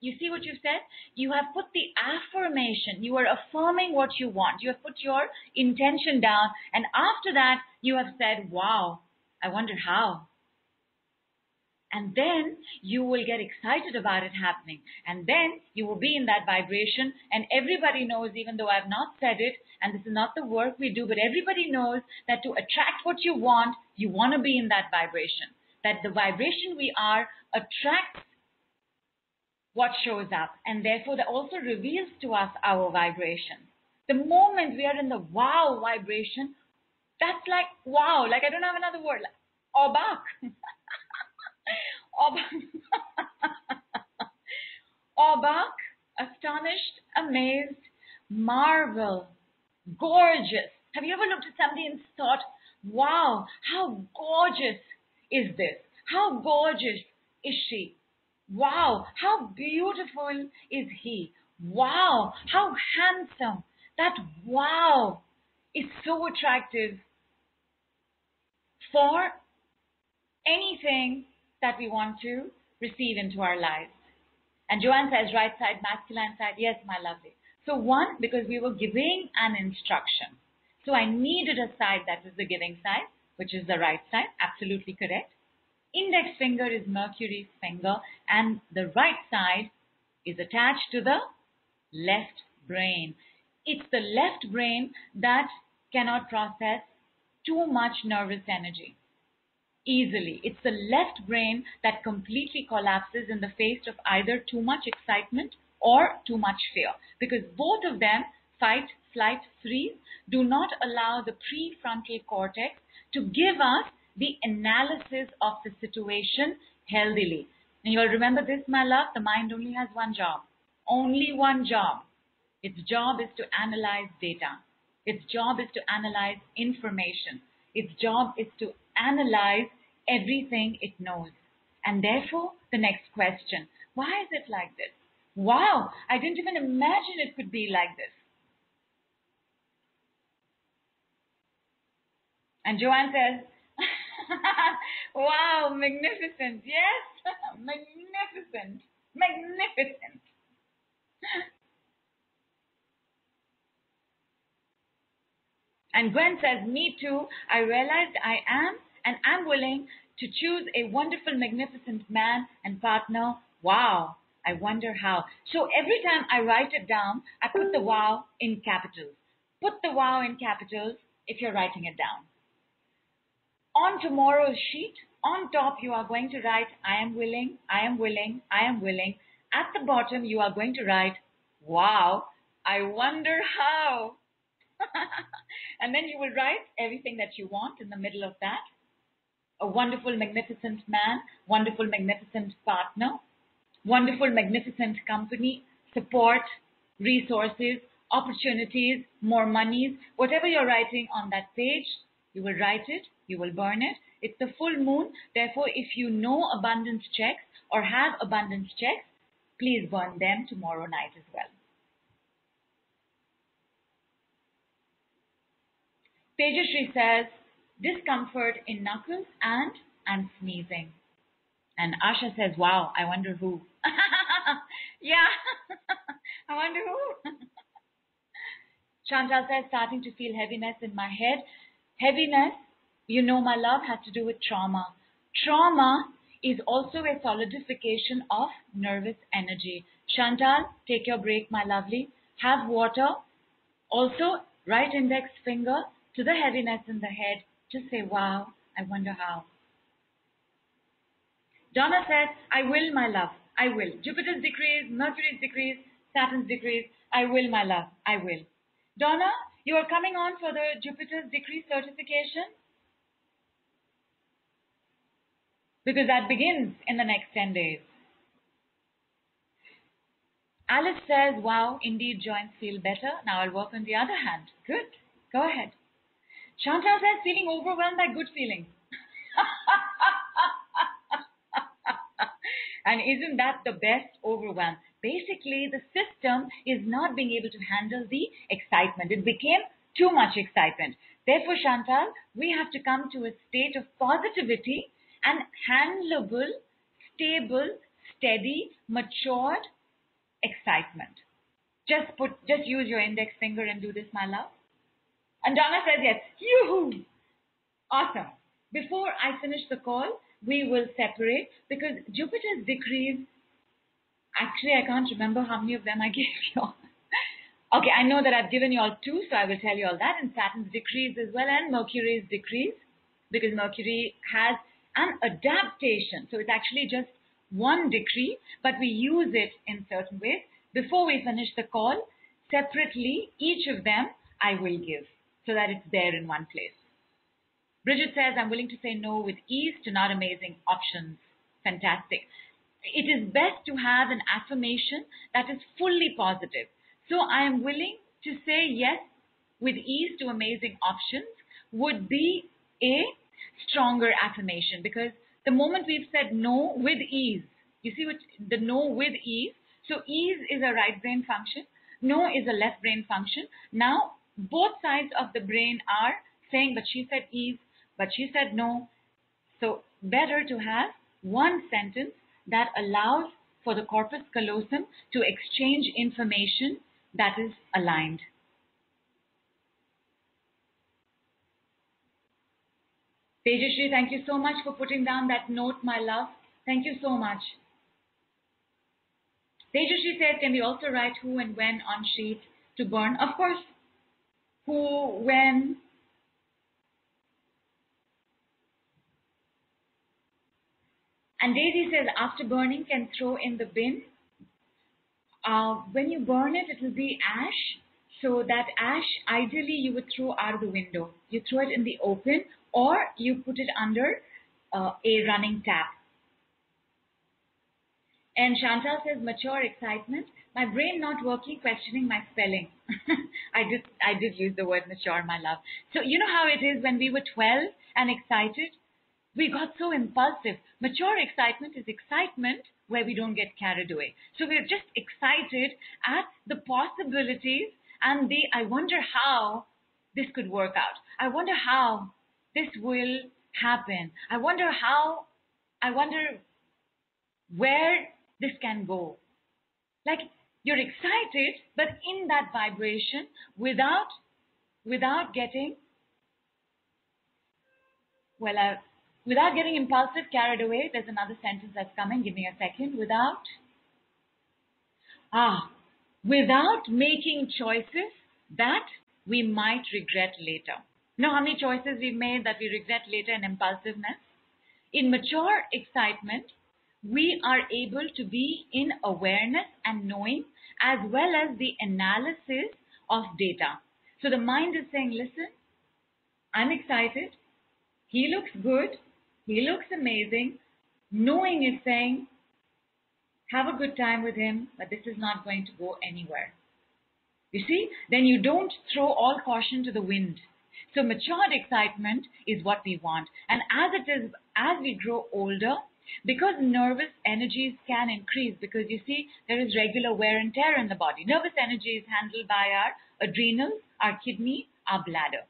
you see what you said? You have put the affirmation. You are affirming what you want. You have put your intention down. And after that, you have said, wow, I wonder how. And then you will get excited about it happening. And then you will be in that vibration. And everybody knows, even though I've not said it, and this is not the work we do, but everybody knows that to attract what you want, you want to be in that vibration. That the vibration we are attracts what shows up. And therefore, that also reveals to us our vibration. The moment we are in the wow vibration, that's like wow, like I don't have another word, like obak. Obak, astonished, amazed, marvel, gorgeous. Have you ever looked at somebody and thought, wow, how gorgeous is this? How gorgeous is she? Wow, how beautiful is he? Wow, how handsome. That wow is so attractive for anything that we want to receive into our lives. And Joanne says, right side, masculine side. Yes, my lovely. So one, because we were giving an instruction. So I needed a side that was the giving side, which is the right side. Absolutely correct. Index finger is Mercury's finger and the right side is attached to the left brain. It's the left brain that cannot process too much nervous energy easily. It's the left brain that completely collapses in the face of either too much excitement or too much fear. Because both of them, fight, flight, freeze, do not allow the prefrontal cortex to give us the analysis of the situation healthily. And you'll remember this, my love, the mind only has one job. Only one job. Its job is to analyze data. Its job is to analyze information. Its job is to analyze everything it knows. And therefore, the next question, why is it like this? Wow, I didn't even imagine it could be like this. And Joanne says, wow, magnificent. Yes, magnificent. Magnificent. And Gwen says, me too. I realized I am and I'm willing to choose a wonderful, magnificent man and partner. Wow. I wonder how. So every time I write it down, I put the wow in capitals. Put the wow in capitals if you're writing it down. On tomorrow's sheet, on top, you are going to write, I am willing, I am willing, I am willing. At the bottom, you are going to write, wow, I wonder how. and then you will write everything that you want in the middle of that a wonderful, magnificent man, wonderful, magnificent partner, wonderful, magnificent company, support, resources, opportunities, more monies, whatever you're writing on that page, you will write it, you will burn it. It's the full moon. Therefore, if you know abundance checks or have abundance checks, please burn them tomorrow night as well. Tejashri says, discomfort in knuckles and I'm sneezing. And Asha says, wow, I wonder who. yeah, I wonder who. Chantal says, starting to feel heaviness in my head. Heaviness, you know, my love, has to do with trauma. Trauma is also a solidification of nervous energy. Chantal, take your break, my lovely. Have water. Also, right index finger to the heaviness in the head. Just say, wow, I wonder how. Donna says, I will, my love. I will. Jupiter's decrees, Mercury's decrees, Saturn's decrees. I will, my love. I will. Donna, you are coming on for the Jupiter's decrees certification? Because that begins in the next 10 days. Alice says, wow, indeed joints feel better. Now I'll work on the other hand. Good. Go ahead. Chantal says, feeling overwhelmed by good feelings. and isn't that the best overwhelm? Basically, the system is not being able to handle the excitement. It became too much excitement. Therefore, Chantal, we have to come to a state of positivity and handleable, stable, steady, matured excitement. Just put, just use your index finger and do this, my love. And Donna says yes. Yoo-hoo! Awesome. Before I finish the call, we will separate because Jupiter's decrees, actually I can't remember how many of them I gave you all. okay, I know that I've given you all two, so I will tell you all that. And Saturn's decrees as well and Mercury's decrees because Mercury has an adaptation. So it's actually just one decree, but we use it in certain ways. Before we finish the call, separately, each of them I will give so that it's there in one place. Bridget says, I'm willing to say no with ease to not amazing options. Fantastic. It is best to have an affirmation that is fully positive. So I am willing to say yes with ease to amazing options would be a stronger affirmation because the moment we've said no with ease, you see what the no with ease. So ease is a right brain function. No is a left brain function. Now both sides of the brain are saying, but she said ease, but she said no. So better to have one sentence that allows for the corpus callosum to exchange information that is aligned. Tejashri, thank you so much for putting down that note, my love. Thank you so much. Tejashri said, can we also write who and when on sheet to burn? Of course. Who, when. And Daisy says, after burning, can throw in the bin. Uh, when you burn it, it will be ash. So that ash, ideally, you would throw out the window. You throw it in the open or you put it under uh, a running tap. And Chantal says, mature excitement. My brain not working, questioning my spelling. I did, I did use the word mature, my love. So you know how it is when we were 12 and excited? We got so impulsive. Mature excitement is excitement where we don't get carried away. So we're just excited at the possibilities and the, I wonder how this could work out. I wonder how this will happen. I wonder how, I wonder where this can go. Like you're excited, but in that vibration without, without getting, well, uh, without getting impulsive, carried away. There's another sentence that's coming. Give me a second. Without, ah, without making choices that we might regret later. You know how many choices we've made that we regret later in impulsiveness? In mature excitement, we are able to be in awareness and knowing as well as the analysis of data. So the mind is saying, listen, I'm excited. He looks good. He looks amazing. Knowing is saying, have a good time with him, but this is not going to go anywhere. You see, then you don't throw all caution to the wind. So matured excitement is what we want. And as it is, as we grow older, Because nervous energies can increase because you see there is regular wear and tear in the body. Nervous energy is handled by our adrenals, our kidney, our bladder.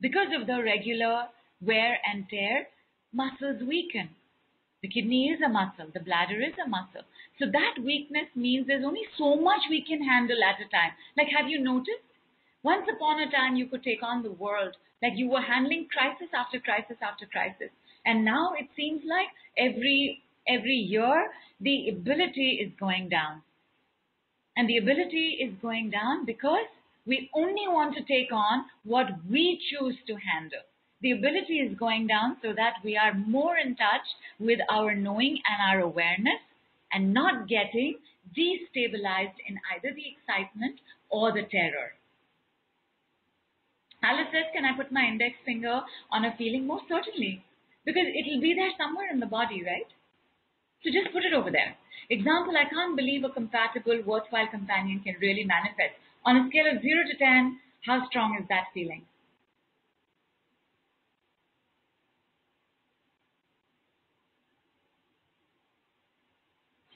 Because of the regular wear and tear, muscles weaken. The kidney is a muscle, the bladder is a muscle. So that weakness means there's only so much we can handle at a time. Like, have you noticed? Once upon a time, you could take on the world. Like you were handling crisis after crisis after crisis. And now it seems like every, every year, the ability is going down. And the ability is going down because we only want to take on what we choose to handle. The ability is going down so that we are more in touch with our knowing and our awareness and not getting destabilized in either the excitement or the terror. Alice says, Can I put my index finger on a feeling? Most certainly. Because it'll be there somewhere in the body, right? So just put it over there. Example, I can't believe a compatible, worthwhile companion can really manifest. On a scale of 0 to 10, how strong is that feeling?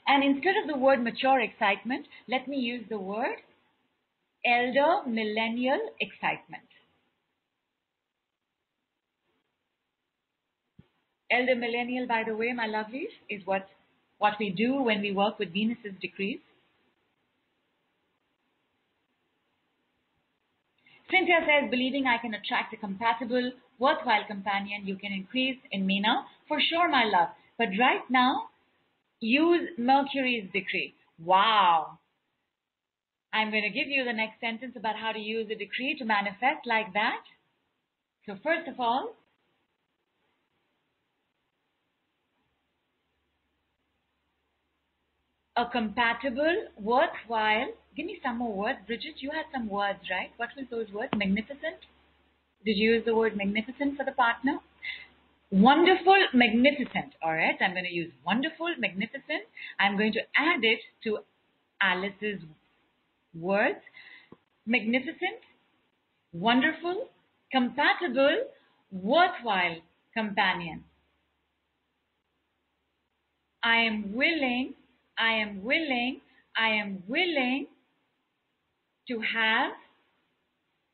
And instead of the word mature excitement, let me use the word elder millennial excitement. Elder millennial, by the way, my lovelies, is what, what we do when we work with Venus's decrees. Cynthia says, believing I can attract a compatible, worthwhile companion, you can increase in me now. For sure, my love. But right now, use Mercury's decree. Wow. I'm going to give you the next sentence about how to use a decree to manifest like that. So first of all, a compatible, worthwhile. Give me some more words. Bridget, you had some words, right? What was those words? Magnificent? Did you use the word magnificent for the partner? Wonderful, magnificent. All right. I'm going to use wonderful, magnificent. I'm going to add it to Alice's words. Magnificent, wonderful, compatible, worthwhile companion. I am willing I am willing, I am willing to have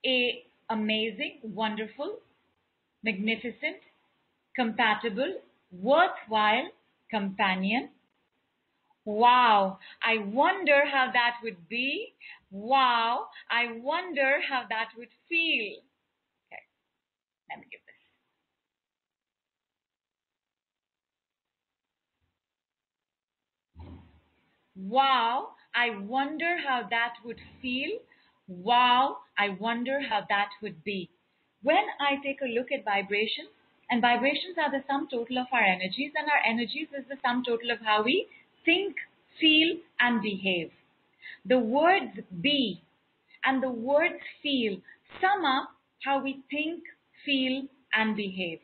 a amazing, wonderful, magnificent, compatible, worthwhile companion. Wow, I wonder how that would be. Wow, I wonder how that would feel. Okay, let me give this. Wow, I wonder how that would feel. Wow, I wonder how that would be. When I take a look at vibrations, and vibrations are the sum total of our energies, and our energies is the sum total of how we think, feel, and behave. The words be and the words feel sum up how we think, feel, and behave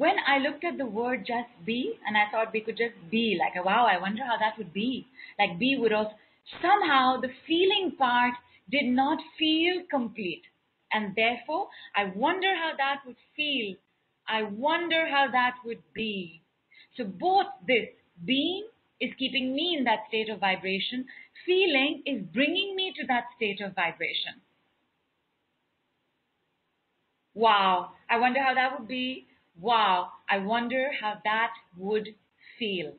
when I looked at the word just be and I thought we could just be like, wow, I wonder how that would be. Like be would also, somehow the feeling part did not feel complete. And therefore, I wonder how that would feel. I wonder how that would be. So both this being is keeping me in that state of vibration. Feeling is bringing me to that state of vibration. Wow, I wonder how that would be. Wow, I wonder how that would feel.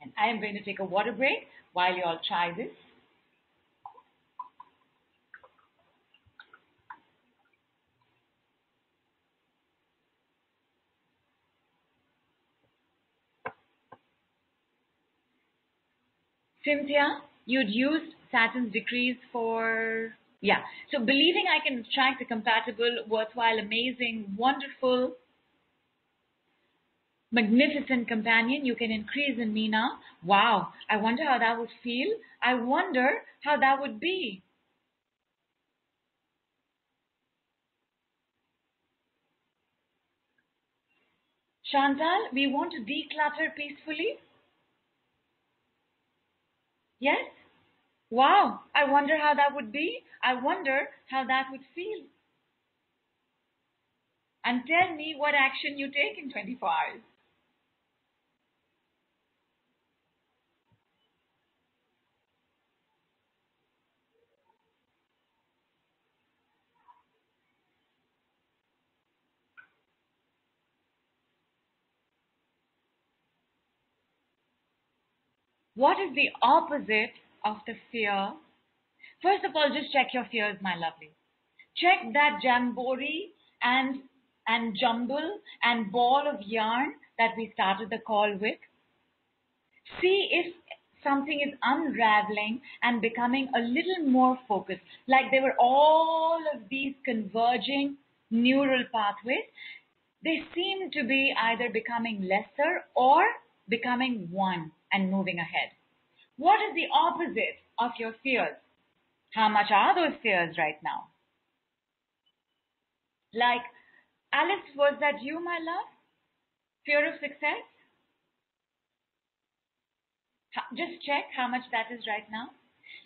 And I am going to take a water break while you all try this. Cynthia, you'd used Saturn's decrees for, yeah. So believing I can attract a compatible, worthwhile, amazing, wonderful, magnificent companion, you can increase in me now. Wow, I wonder how that would feel. I wonder how that would be. Chantal, we want to declutter peacefully. Yes? Wow, I wonder how that would be. I wonder how that would feel. And tell me what action you take in 24 hours. What is the opposite of the fear? First of all, just check your fears, my lovely. Check that jamboree and and jumble and ball of yarn that we started the call with. See if something is unraveling and becoming a little more focused, like there were all of these converging neural pathways. They seem to be either becoming lesser or becoming one and moving ahead. What is the opposite of your fears? How much are those fears right now? Like, Alice, was that you, my love? Fear of success? Just check how much that is right now.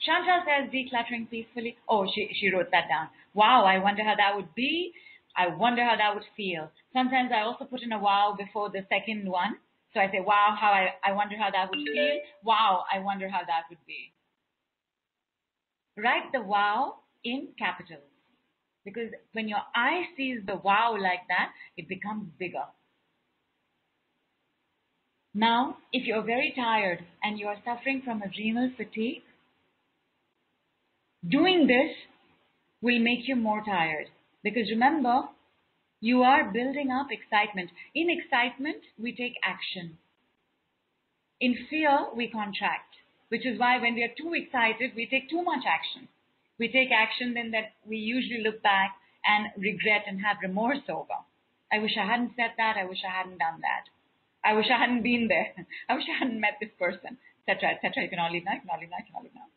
Chantal says decluttering peacefully. Oh, she, she wrote that down. Wow, I wonder how that would be. I wonder how that would feel. Sometimes I also put in a wow before the second one. So I say, wow, how I, I wonder how that would feel. Wow, I wonder how that would be. Write the wow in capitals. Because when your eye sees the wow like that, it becomes bigger. Now, if you're very tired and you are suffering from adrenal fatigue, doing this will make you more tired. Because remember, you are building up excitement. In excitement, we take action. In fear, we contract, which is why when we are too excited, we take too much action. We take action then that we usually look back and regret and have remorse over. I wish I hadn't said that. I wish I hadn't done that. I wish I hadn't been there. I wish I hadn't met this person, etc., etc. You can all leave now. You can all leave now. You can all leave now.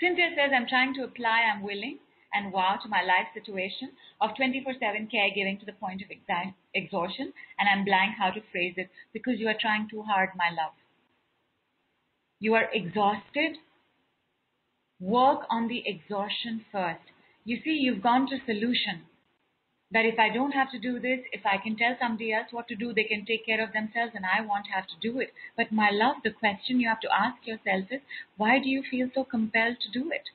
Cynthia says, I'm trying to apply, I'm willing and wow to my life situation of 24 7 caregiving to the point of exhaustion, and I'm blank how to phrase it because you are trying too hard, my love. You are exhausted. Work on the exhaustion first. You see, you've gone to solution. That if I don't have to do this, if I can tell somebody else what to do, they can take care of themselves and I won't have to do it. But my love, the question you have to ask yourself is, why do you feel so compelled to do it?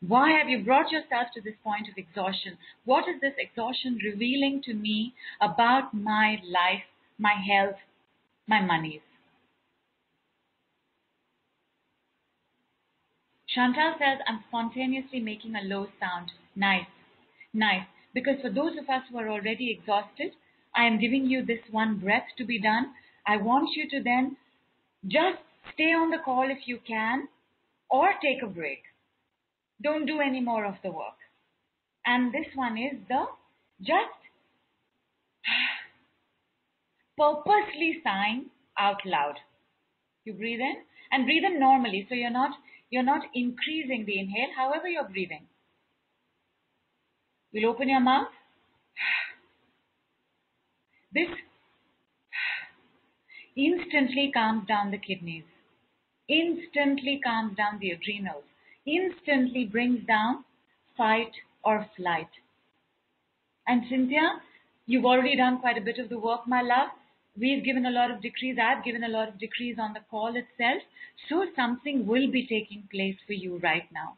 Why have you brought yourself to this point of exhaustion? What is this exhaustion revealing to me about my life, my health, my monies? Chantal says, I'm spontaneously making a low sound. Nice. Nice. Because for those of us who are already exhausted, I am giving you this one breath to be done. I want you to then just stay on the call if you can or take a break. Don't do any more of the work. And this one is the just purposely sign out loud. You breathe in and breathe in normally. So you're not you're not increasing the inhale, however you're breathing. You'll open your mouth. This instantly calms down the kidneys, instantly calms down the adrenals, instantly brings down fight or flight. And Cynthia, you've already done quite a bit of the work, my love. We've given a lot of decrees. I've given a lot of decrees on the call itself. So something will be taking place for you right now.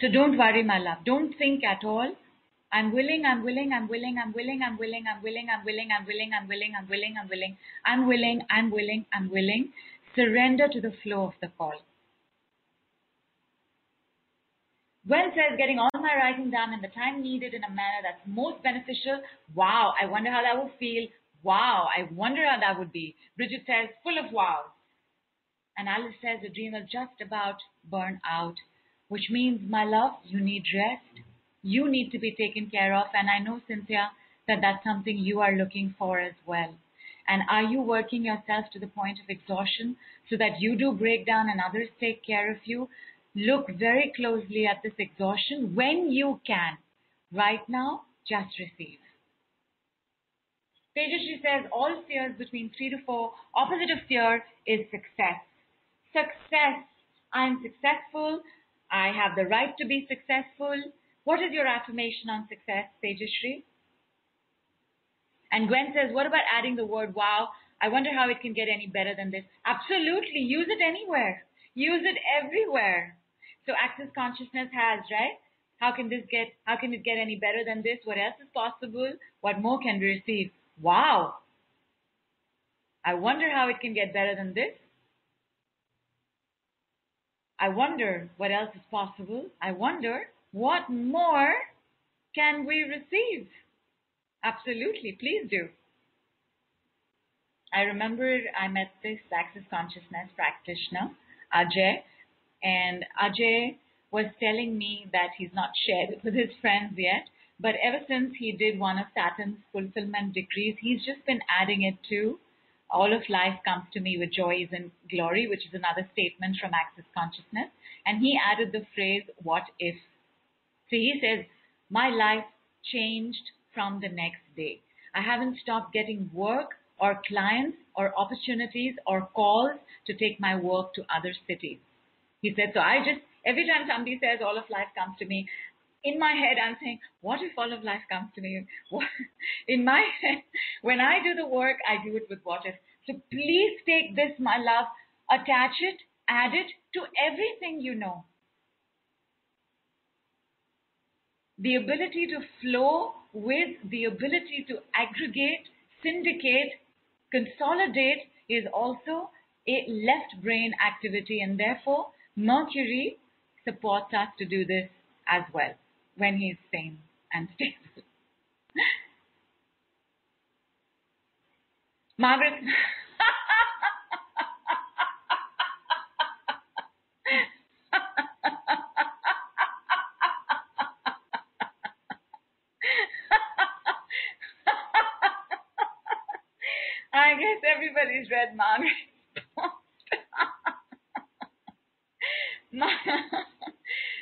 So don't worry, my love. Don't think at all. I'm willing, I'm willing, I'm willing, I'm willing, I'm willing, I'm willing, I'm willing, I'm willing, I'm willing, I'm willing, I'm willing, I'm willing, I'm willing, I'm willing. Surrender to the flow of the call. Gwen says, getting all my writing done in the time needed in a manner that's most beneficial. Wow, I wonder how that would feel. Wow, I wonder how that would be. Bridget says, full of wows. And Alice says, the dreamer just about burn out, which means, my love, you need rest. You need to be taken care of. And I know, Cynthia, that that's something you are looking for as well. And are you working yourself to the point of exhaustion so that you do break down and others take care of you? Look very closely at this exhaustion when you can. Right now, just receive. Tejasri says all fears between three to four. Opposite of fear is success. Success. I am successful. I have the right to be successful. What is your affirmation on success, Tejasri? And Gwen says, what about adding the word wow? I wonder how it can get any better than this. Absolutely. Use it anywhere. Use it everywhere. So access consciousness has, right? How can this get, how can it get any better than this? What else is possible? What more can we receive? Wow. I wonder how it can get better than this. I wonder what else is possible. I wonder what more can we receive? Absolutely, please do. I remember I met this Access Consciousness practitioner, Ajay, and Ajay was telling me that he's not shared it with his friends yet, but ever since he did one of Saturn's fulfillment decrees, he's just been adding it to all of life comes to me with joy and glory, which is another statement from Access Consciousness. And he added the phrase, what if? So he says, my life changed from the next day. I haven't stopped getting work or clients or opportunities or calls to take my work to other cities. He said, so I just, every time somebody says all of life comes to me, in my head, I'm saying, what if all of life comes to me? In my head, when I do the work, I do it with what if. So please take this, my love, attach it, add it to everything you know. The ability to flow with the ability to aggregate, syndicate, consolidate is also a left brain activity and therefore Mercury supports us to do this as well when he's sane and stable. Margaret. Everybody's read Margaret's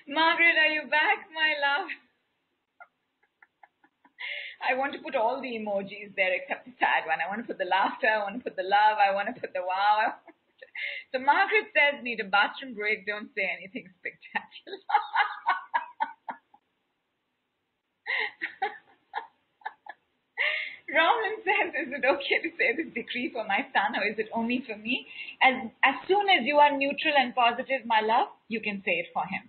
Margaret, are you back, my love? I want to put all the emojis there except the sad one. I want to put the laughter, I want to put the love, I want to put the wow. So Margaret says, need a bathroom break, don't say anything spectacular. Roman says, is it okay to say this decree for my son or is it only for me? As, as soon as you are neutral and positive, my love, you can say it for him.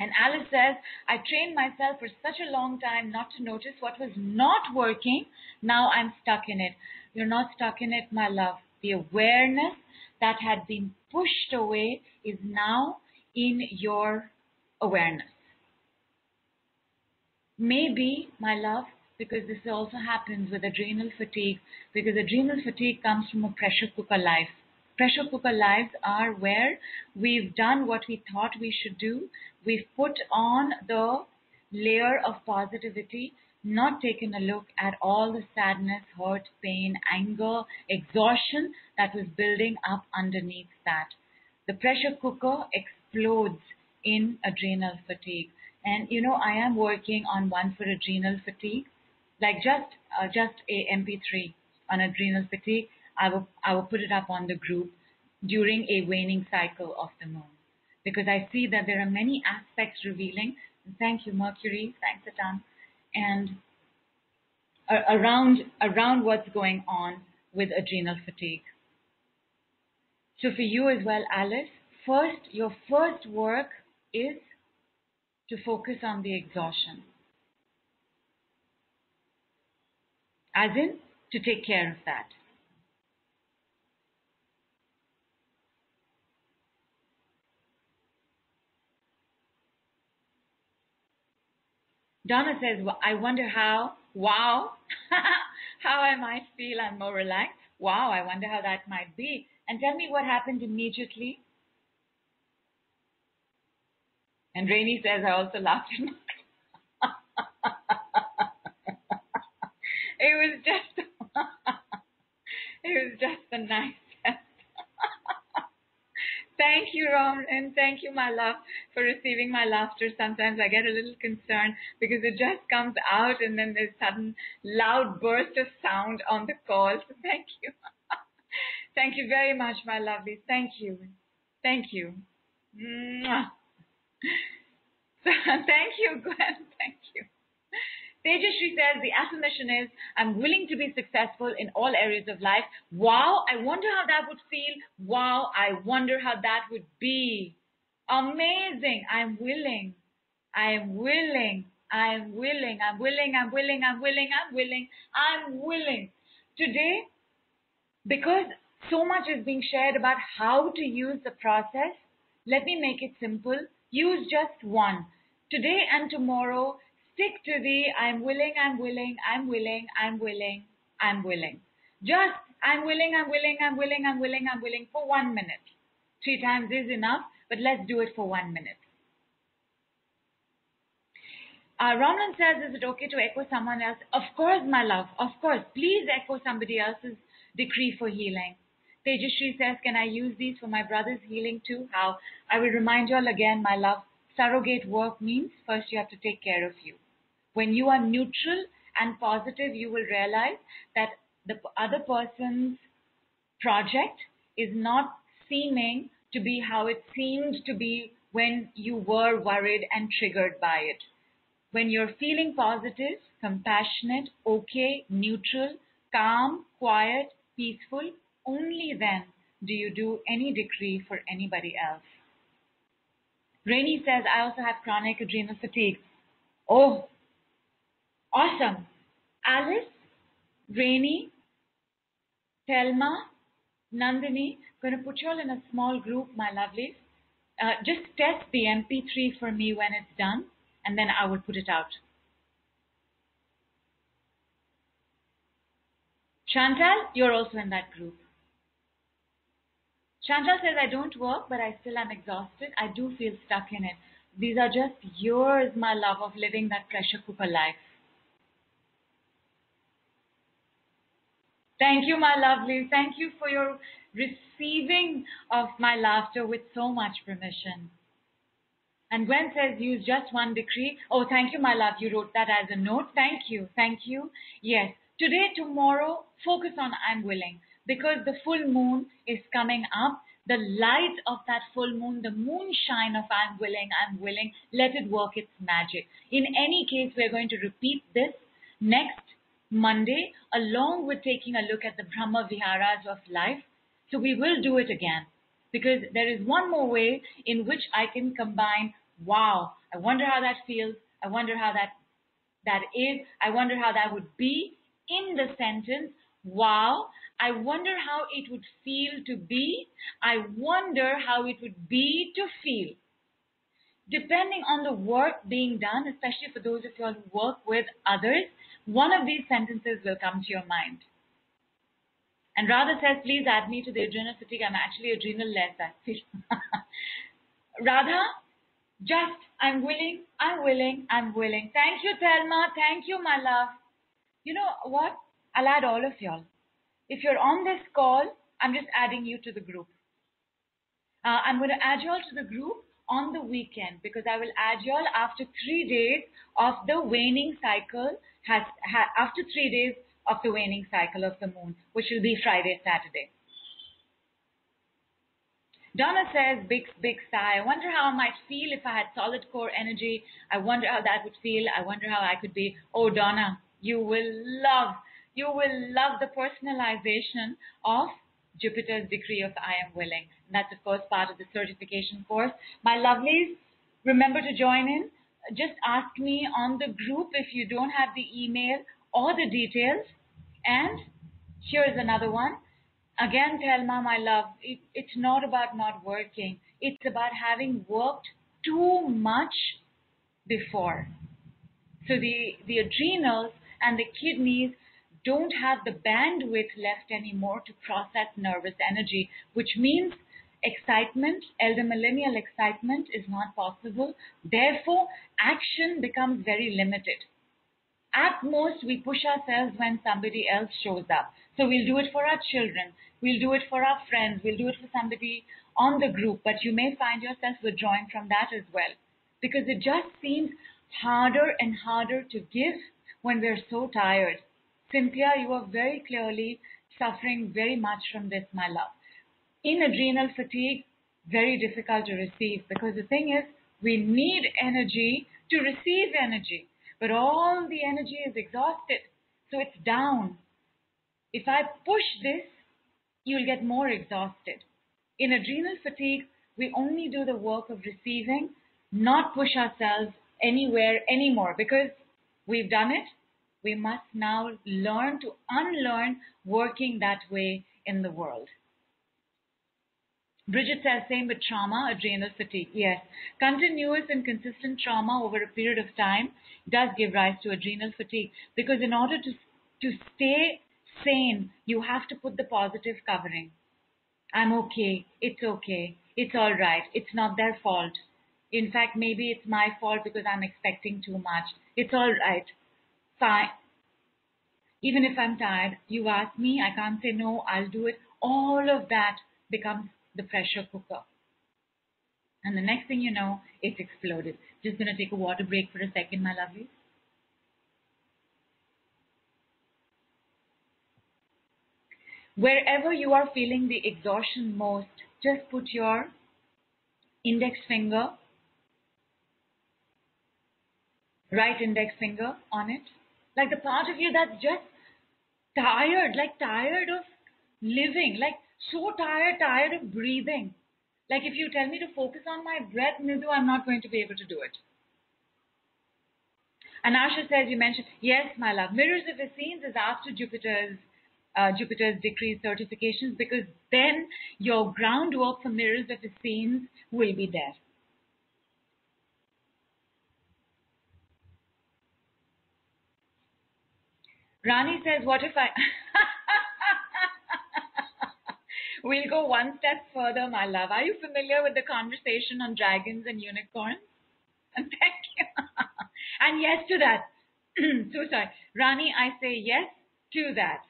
And Alice says, I trained myself for such a long time not to notice what was not working. Now I'm stuck in it. You're not stuck in it, my love. The awareness that had been pushed away is now in your awareness. Maybe, my love, because this also happens with adrenal fatigue, because adrenal fatigue comes from a pressure cooker life. Pressure cooker lives are where we've done what we thought we should do. We've put on the layer of positivity, not taken a look at all the sadness, hurt, pain, anger, exhaustion that was building up underneath that. The pressure cooker explodes in adrenal fatigue. And you know, I am working on one for adrenal fatigue, like just uh, just a MP3 on adrenal fatigue. I will I will put it up on the group during a waning cycle of the moon because I see that there are many aspects revealing. Thank you, Mercury. Thanks a. And uh, around around what's going on with adrenal fatigue. So for you as well, Alice, first your first work is to focus on the exhaustion. As in, to take care of that. Donna says, I wonder how, wow, how I might feel I'm more relaxed. Wow, I wonder how that might be. And tell me what happened immediately and Rainy says, I also laughed it was just, it was just the nicest. Thank you, Ron, and thank you, my love, for receiving my laughter. Sometimes I get a little concerned because it just comes out and then there's sudden loud burst of sound on the call. So thank you. thank you very much, my lovely. Thank you. Thank you. Mwah. thank you, Gwen. Thank you. Tejasri says the affirmation is I'm willing to be successful in all areas of life. Wow, I wonder how that would feel. Wow, I wonder how that would be. Amazing. I'm willing. I am willing. I am willing. I'm willing. I'm willing. I'm willing. I'm willing. I'm willing. Today, because so much is being shared about how to use the process, let me make it simple. Use just one. Today and tomorrow, Stick to the I'm willing, I'm willing, I'm willing, I'm willing, I'm willing. Just I'm willing, I'm willing, I'm willing, I'm willing, I'm willing for one minute. Three times is enough, but let's do it for one minute. Uh, Ramlan says, is it okay to echo someone else? Of course, my love. Of course. Please echo somebody else's decree for healing. Tejashri says, can I use these for my brother's healing too? How? I will remind you all again, my love. Surrogate work means first you have to take care of you. When you are neutral and positive, you will realize that the other person's project is not seeming to be how it seemed to be when you were worried and triggered by it. When you're feeling positive, compassionate, okay, neutral, calm, quiet, peaceful, only then do you do any decree for anybody else. Rainy says, I also have chronic adrenal fatigue. Oh, Awesome. Alice, Rainy, Thelma, Nandini, going to put you all in a small group, my lovelies. Uh, just test the MP3 for me when it's done, and then I will put it out. Chantal, you're also in that group. Chantal says, I don't work, but I still am exhausted. I do feel stuck in it. These are just years, my love, of living that pressure cooker life. Thank you, my lovely. Thank you for your receiving of my laughter with so much permission. And Gwen says, use just one decree. Oh, thank you, my love. You wrote that as a note. Thank you. Thank you. Yes. Today, tomorrow, focus on I'm willing because the full moon is coming up. The light of that full moon, the moonshine of I'm willing, I'm willing, let it work its magic. In any case, we're going to repeat this next Monday, along with taking a look at the Brahma Viharas of life. So we will do it again because there is one more way in which I can combine, wow, I wonder how that feels. I wonder how that, that is. I wonder how that would be in the sentence. Wow, I wonder how it would feel to be. I wonder how it would be to feel. Depending on the work being done, especially for those of you who work with others, one of these sentences will come to your mind. And Radha says, please add me to the adrenal fatigue. I'm actually adrenal less, actually. Radha, just, I'm willing, I'm willing, I'm willing. Thank you, Thelma. Thank you, my love. You know what? I'll add all of y'all. If you're on this call, I'm just adding you to the group. Uh, I'm going to add you all to the group on the weekend because I will add you all after three days of the waning cycle has, ha, after three days of the waning cycle of the moon, which will be Friday, Saturday. Donna says, big, big sigh. I wonder how I might feel if I had solid core energy. I wonder how that would feel. I wonder how I could be. Oh, Donna, you will love, you will love the personalization of Jupiter's decree of I am willing. And that's, of course, part of the certification course. My lovelies, remember to join in just ask me on the group if you don't have the email or the details. And here's another one. Again, Thelma, my love, it, it's not about not working. It's about having worked too much before. So the, the adrenals and the kidneys don't have the bandwidth left anymore to process nervous energy, which means excitement, elder millennial excitement is not possible. Therefore, action becomes very limited. At most, we push ourselves when somebody else shows up. So we'll do it for our children. We'll do it for our friends. We'll do it for somebody on the group, but you may find yourself withdrawing from that as well because it just seems harder and harder to give when we're so tired. Cynthia, you are very clearly suffering very much from this, my love. In adrenal fatigue, very difficult to receive because the thing is, we need energy to receive energy, but all the energy is exhausted, so it's down. If I push this, you'll get more exhausted. In adrenal fatigue, we only do the work of receiving, not push ourselves anywhere anymore because we've done it. We must now learn to unlearn working that way in the world. Bridget says, same with trauma, adrenal fatigue. Yes, continuous and consistent trauma over a period of time does give rise to adrenal fatigue because in order to, to stay sane, you have to put the positive covering. I'm okay, it's okay, it's all right, it's not their fault. In fact, maybe it's my fault because I'm expecting too much. It's all right. Fine. Even if I'm tired, you ask me, I can't say no, I'll do it. All of that becomes the pressure cooker. And the next thing you know, it's exploded. Just gonna take a water break for a second, my lovely. Wherever you are feeling the exhaustion most, just put your index finger, right index finger on it. Like the part of you that's just tired, like tired of living, like so tired, tired of breathing. Like if you tell me to focus on my breath, Nidhu, I'm not going to be able to do it. And Asha says, you mentioned, yes, my love, mirrors of Essenes is after Jupiter's uh, Jupiter's decreased certifications because then your groundwork for mirrors of Essenes will be there. Rani says, what if I... we'll go one step further, my love. Are you familiar with the conversation on dragons and unicorns? Thank you. and yes to that. so sorry. Rani, I say yes to that.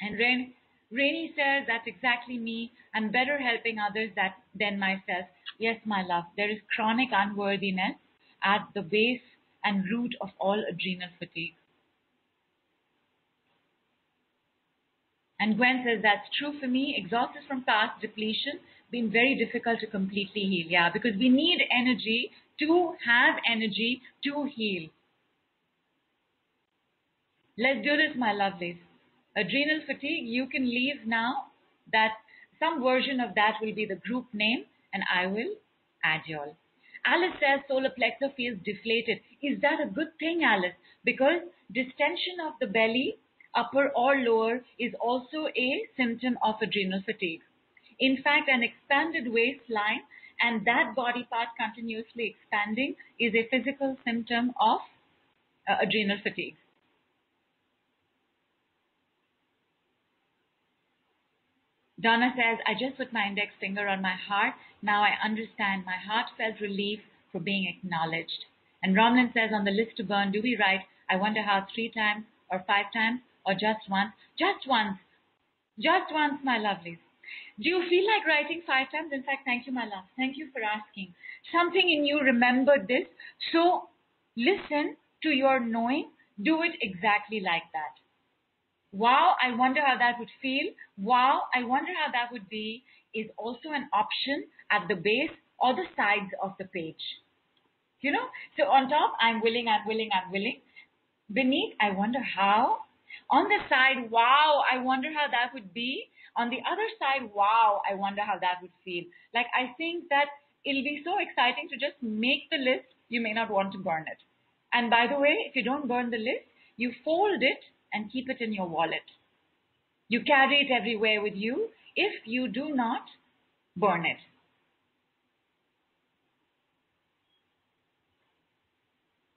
And Rain, Rainy says, that's exactly me. I'm better helping others that, than myself. Yes, my love, there is chronic unworthiness at the base and root of all adrenal fatigue. And Gwen says, that's true for me. Exhausted from past depletion, been very difficult to completely heal. Yeah, because we need energy to have energy to heal. Let's do this, my lovelies adrenal fatigue, you can leave now that some version of that will be the group name and I will add y'all. Alice says solar plexus feels deflated. Is that a good thing, Alice? Because distension of the belly, upper or lower, is also a symptom of adrenal fatigue. In fact, an expanded waistline and that body part continuously expanding is a physical symptom of uh, adrenal fatigue. Donna says, I just put my index finger on my heart. Now I understand. My heart felt relief for being acknowledged. And Romlin says, on the list to burn, do we write, I wonder how three times or five times or just once? Just once. Just once, my lovelies. Do you feel like writing five times? In fact, thank you, my love. Thank you for asking. Something in you remembered this. So listen to your knowing. Do it exactly like that. Wow, I wonder how that would feel. Wow, I wonder how that would be is also an option at the base or the sides of the page. You know, so on top, I'm willing, I'm willing, I'm willing. Beneath, I wonder how. On the side, wow, I wonder how that would be. On the other side, wow, I wonder how that would feel. Like, I think that it'll be so exciting to just make the list. You may not want to burn it. And by the way, if you don't burn the list, you fold it and keep it in your wallet. You carry it everywhere with you if you do not burn it.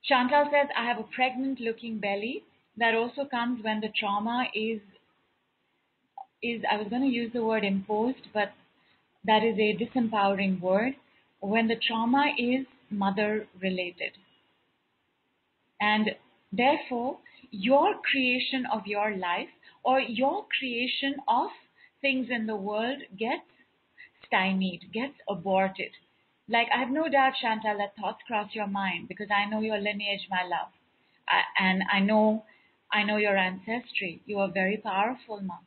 Chantal says, I have a pregnant looking belly. That also comes when the trauma is, is I was going to use the word imposed, but that is a disempowering word. When the trauma is mother related. And therefore, your creation of your life or your creation of things in the world gets stymied, gets aborted. Like I have no doubt, Chantal, that thoughts cross your mind because I know your lineage, my love, I, and I know, I know your ancestry. You are very powerful, mom.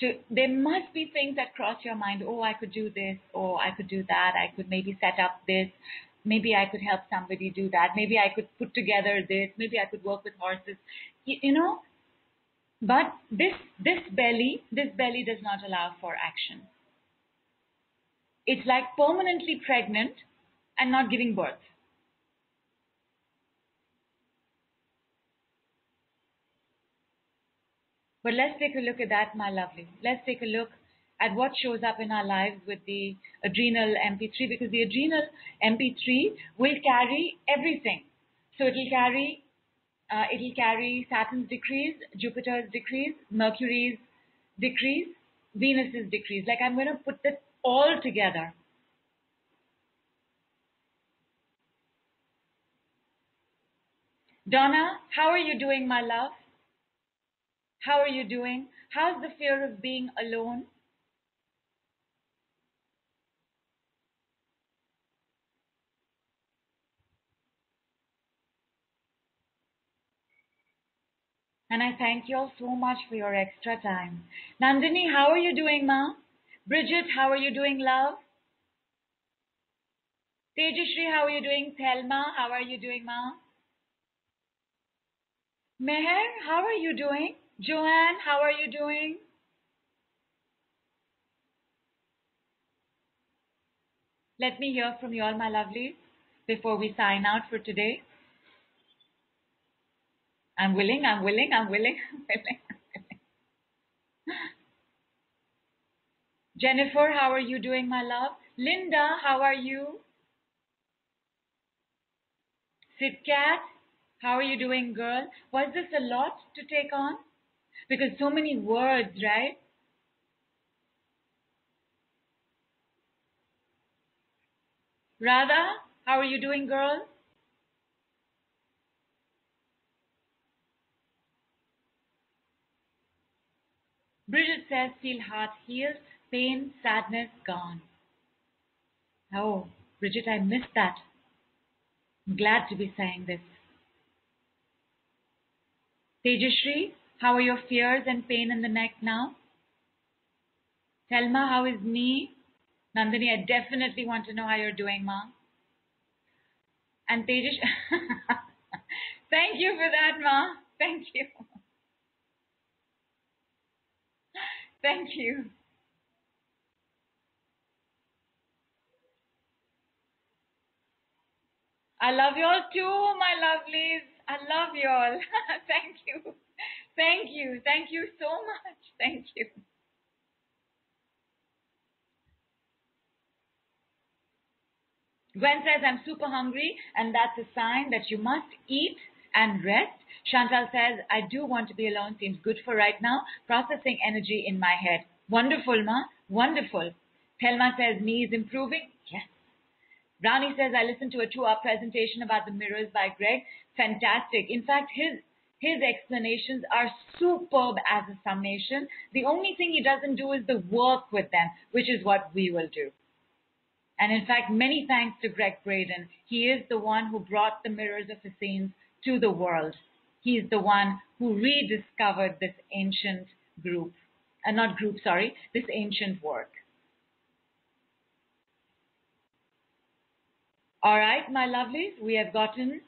So there must be things that cross your mind. Oh, I could do this, or I could do that. I could maybe set up this. Maybe I could help somebody do that. Maybe I could put together this. Maybe I could work with horses. You, you know, but this this belly, this belly does not allow for action. It's like permanently pregnant and not giving birth. But let's take a look at that, my lovely. Let's take a look at what shows up in our lives with the adrenal MP3 because the adrenal MP3 will carry everything. So it will carry uh, it will carry Saturn's decrees, Jupiter's decrees, Mercury's decrees, Venus's decrees. Like I'm going to put this all together. Donna, how are you doing, my love? How are you doing? How's the fear of being alone? And I thank you all so much for your extra time. Nandini, how are you doing, ma? Bridget, how are you doing, love? Tejashri, how are you doing? Thelma, how are you doing, ma? Meher, how are you doing? Joanne, how are you doing? Let me hear from you all, my lovelies, before we sign out for today. I'm willing, I'm willing, I'm willing, I'm willing. Jennifer, how are you doing, my love? Linda, how are you? Sitcat, how are you doing, girl? Was this a lot to take on? Because so many words, right? Radha, how are you doing, girl? Bridget says, feel heart healed, pain, sadness gone. Oh, Bridget, I missed that. I'm glad to be saying this. Tejashri, how are your fears and pain in the neck now? Thelma, how is me? Nandini, I definitely want to know how you're doing, Ma. And Tejash, thank you for that, Ma. Thank you. Thank you. I love you all too, my lovelies. I love you all. Thank you. Thank you. Thank you so much. Thank you. Gwen says, I'm super hungry, and that's a sign that you must eat and rest. Chantal says, I do want to be alone. Seems good for right now. Processing energy in my head. Wonderful, Ma. Wonderful. Thelma says, me is improving. Yes. Rani says, I listened to a two-hour presentation about the mirrors by Gregg. Fantastic. In fact, his his explanations are superb as a summation. The only thing he doesn't do is the work with them, which is what we will do. And in fact, many thanks to Gregg Braden. He is the one who brought the mirrors of the Essenes to the world. He is the one who rediscovered this ancient group, uh, not group, sorry, this ancient work. All right, my lovelies, we have gotten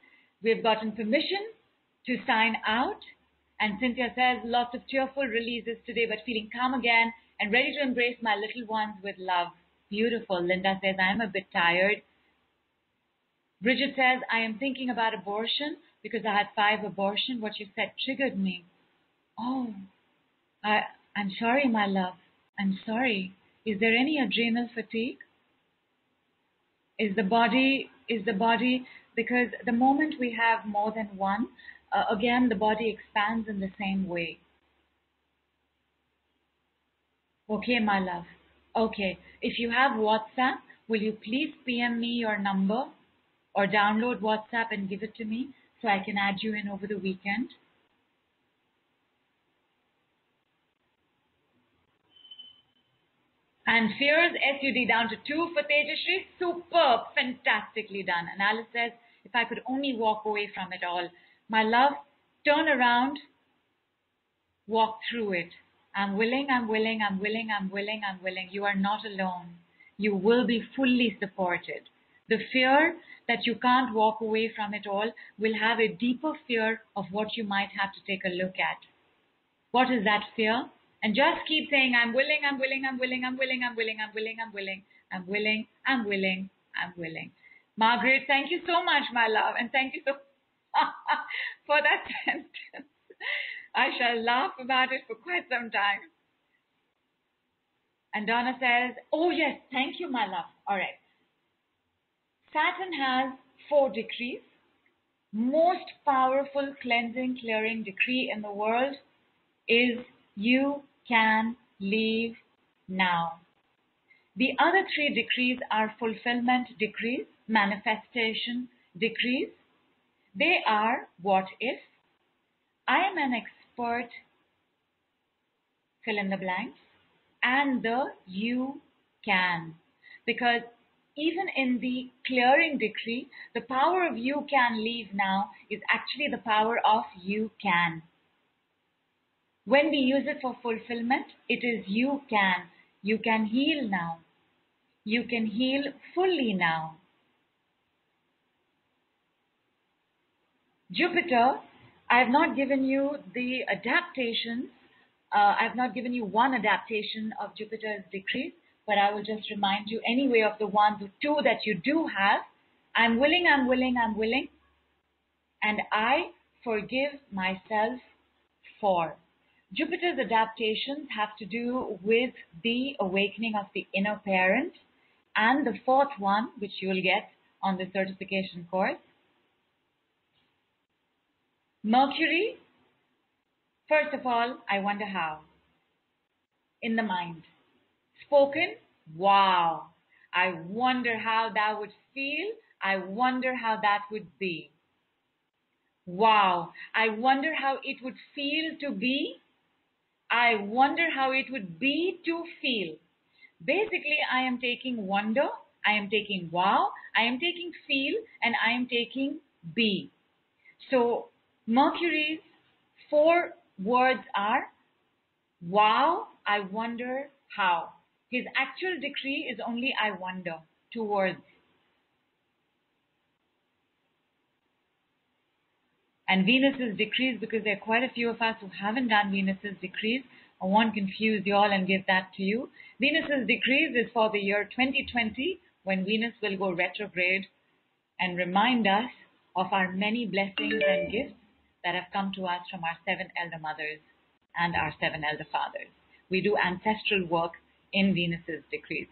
we have gotten permission to sign out. And Cynthia says, lots of tearful releases today, but feeling calm again and ready to embrace my little ones with love. Beautiful. Linda says, I am a bit tired. Bridget says, I am thinking about abortion because I had five abortions. What you said triggered me. Oh, I, I'm sorry, my love. I'm sorry. Is there any adrenal fatigue? Is the body, is the body, because the moment we have more than one, uh, again, the body expands in the same way. Okay, my love. Okay, if you have WhatsApp, will you please PM me your number or download WhatsApp and give it to me so I can add you in over the weekend? And fears, SUD down to two for Tejashri. Superb. Fantastically done. And Alice says, if I could only walk away from it all. My love, turn around, walk through it. I'm willing, I'm willing, I'm willing, I'm willing, I'm willing. You are not alone. You will be fully supported. The fear that you can't walk away from it all will have a deeper fear of what you might have to take a look at. What is that fear? And just keep saying, I'm willing, I'm willing, I'm willing, I'm willing, I'm willing, I'm willing, I'm willing, I'm willing, I'm willing, I'm willing. Margaret, thank you so much, my love, and thank you so for that sentence. I shall laugh about it for quite some time. And Donna says, Oh, yes, thank you, my love. All right. Saturn has four decrees. Most powerful cleansing, clearing decree in the world is you can leave now. The other three decrees are fulfillment decrees, manifestation decrees. They are what if, I am an expert, fill in the blanks, and the you can. Because even in the clearing decree, the power of you can leave now is actually the power of you can. When we use it for fulfillment, it is you can. You can heal now. You can heal fully now. Jupiter, I have not given you the adaptations. Uh, I have not given you one adaptation of Jupiter's decrees, but I will just remind you anyway of the one or two that you do have. I'm willing, I'm willing, I'm willing, and I forgive myself for. Jupiter's adaptations have to do with the awakening of the inner parent, and the fourth one, which you will get on the certification course, Mercury, first of all, I wonder how. In the mind. Spoken, wow. I wonder how that would feel. I wonder how that would be. Wow. I wonder how it would feel to be. I wonder how it would be to feel. Basically, I am taking wonder, I am taking wow, I am taking feel, and I am taking be. So Mercury's four words are wow, I wonder how. His actual decree is only I wonder, two words. And Venus's decrees, because there are quite a few of us who haven't done Venus's decrees, I won't confuse you all and give that to you. Venus's decrees is for the year 2020 when Venus will go retrograde and remind us of our many blessings and gifts that have come to us from our seven elder mothers and our seven elder fathers. We do ancestral work in Venus's decrees.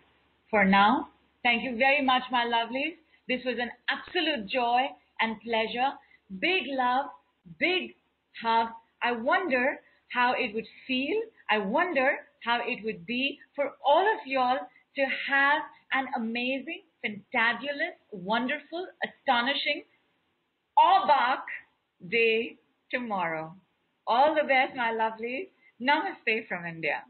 For now, thank you very much, my lovelies. This was an absolute joy and pleasure. Big love, big hug. I wonder how it would feel. I wonder how it would be for all of y'all to have an amazing, fantabulous, wonderful, astonishing, awestruck day tomorrow. All the best, my lovelies. Namaste from India.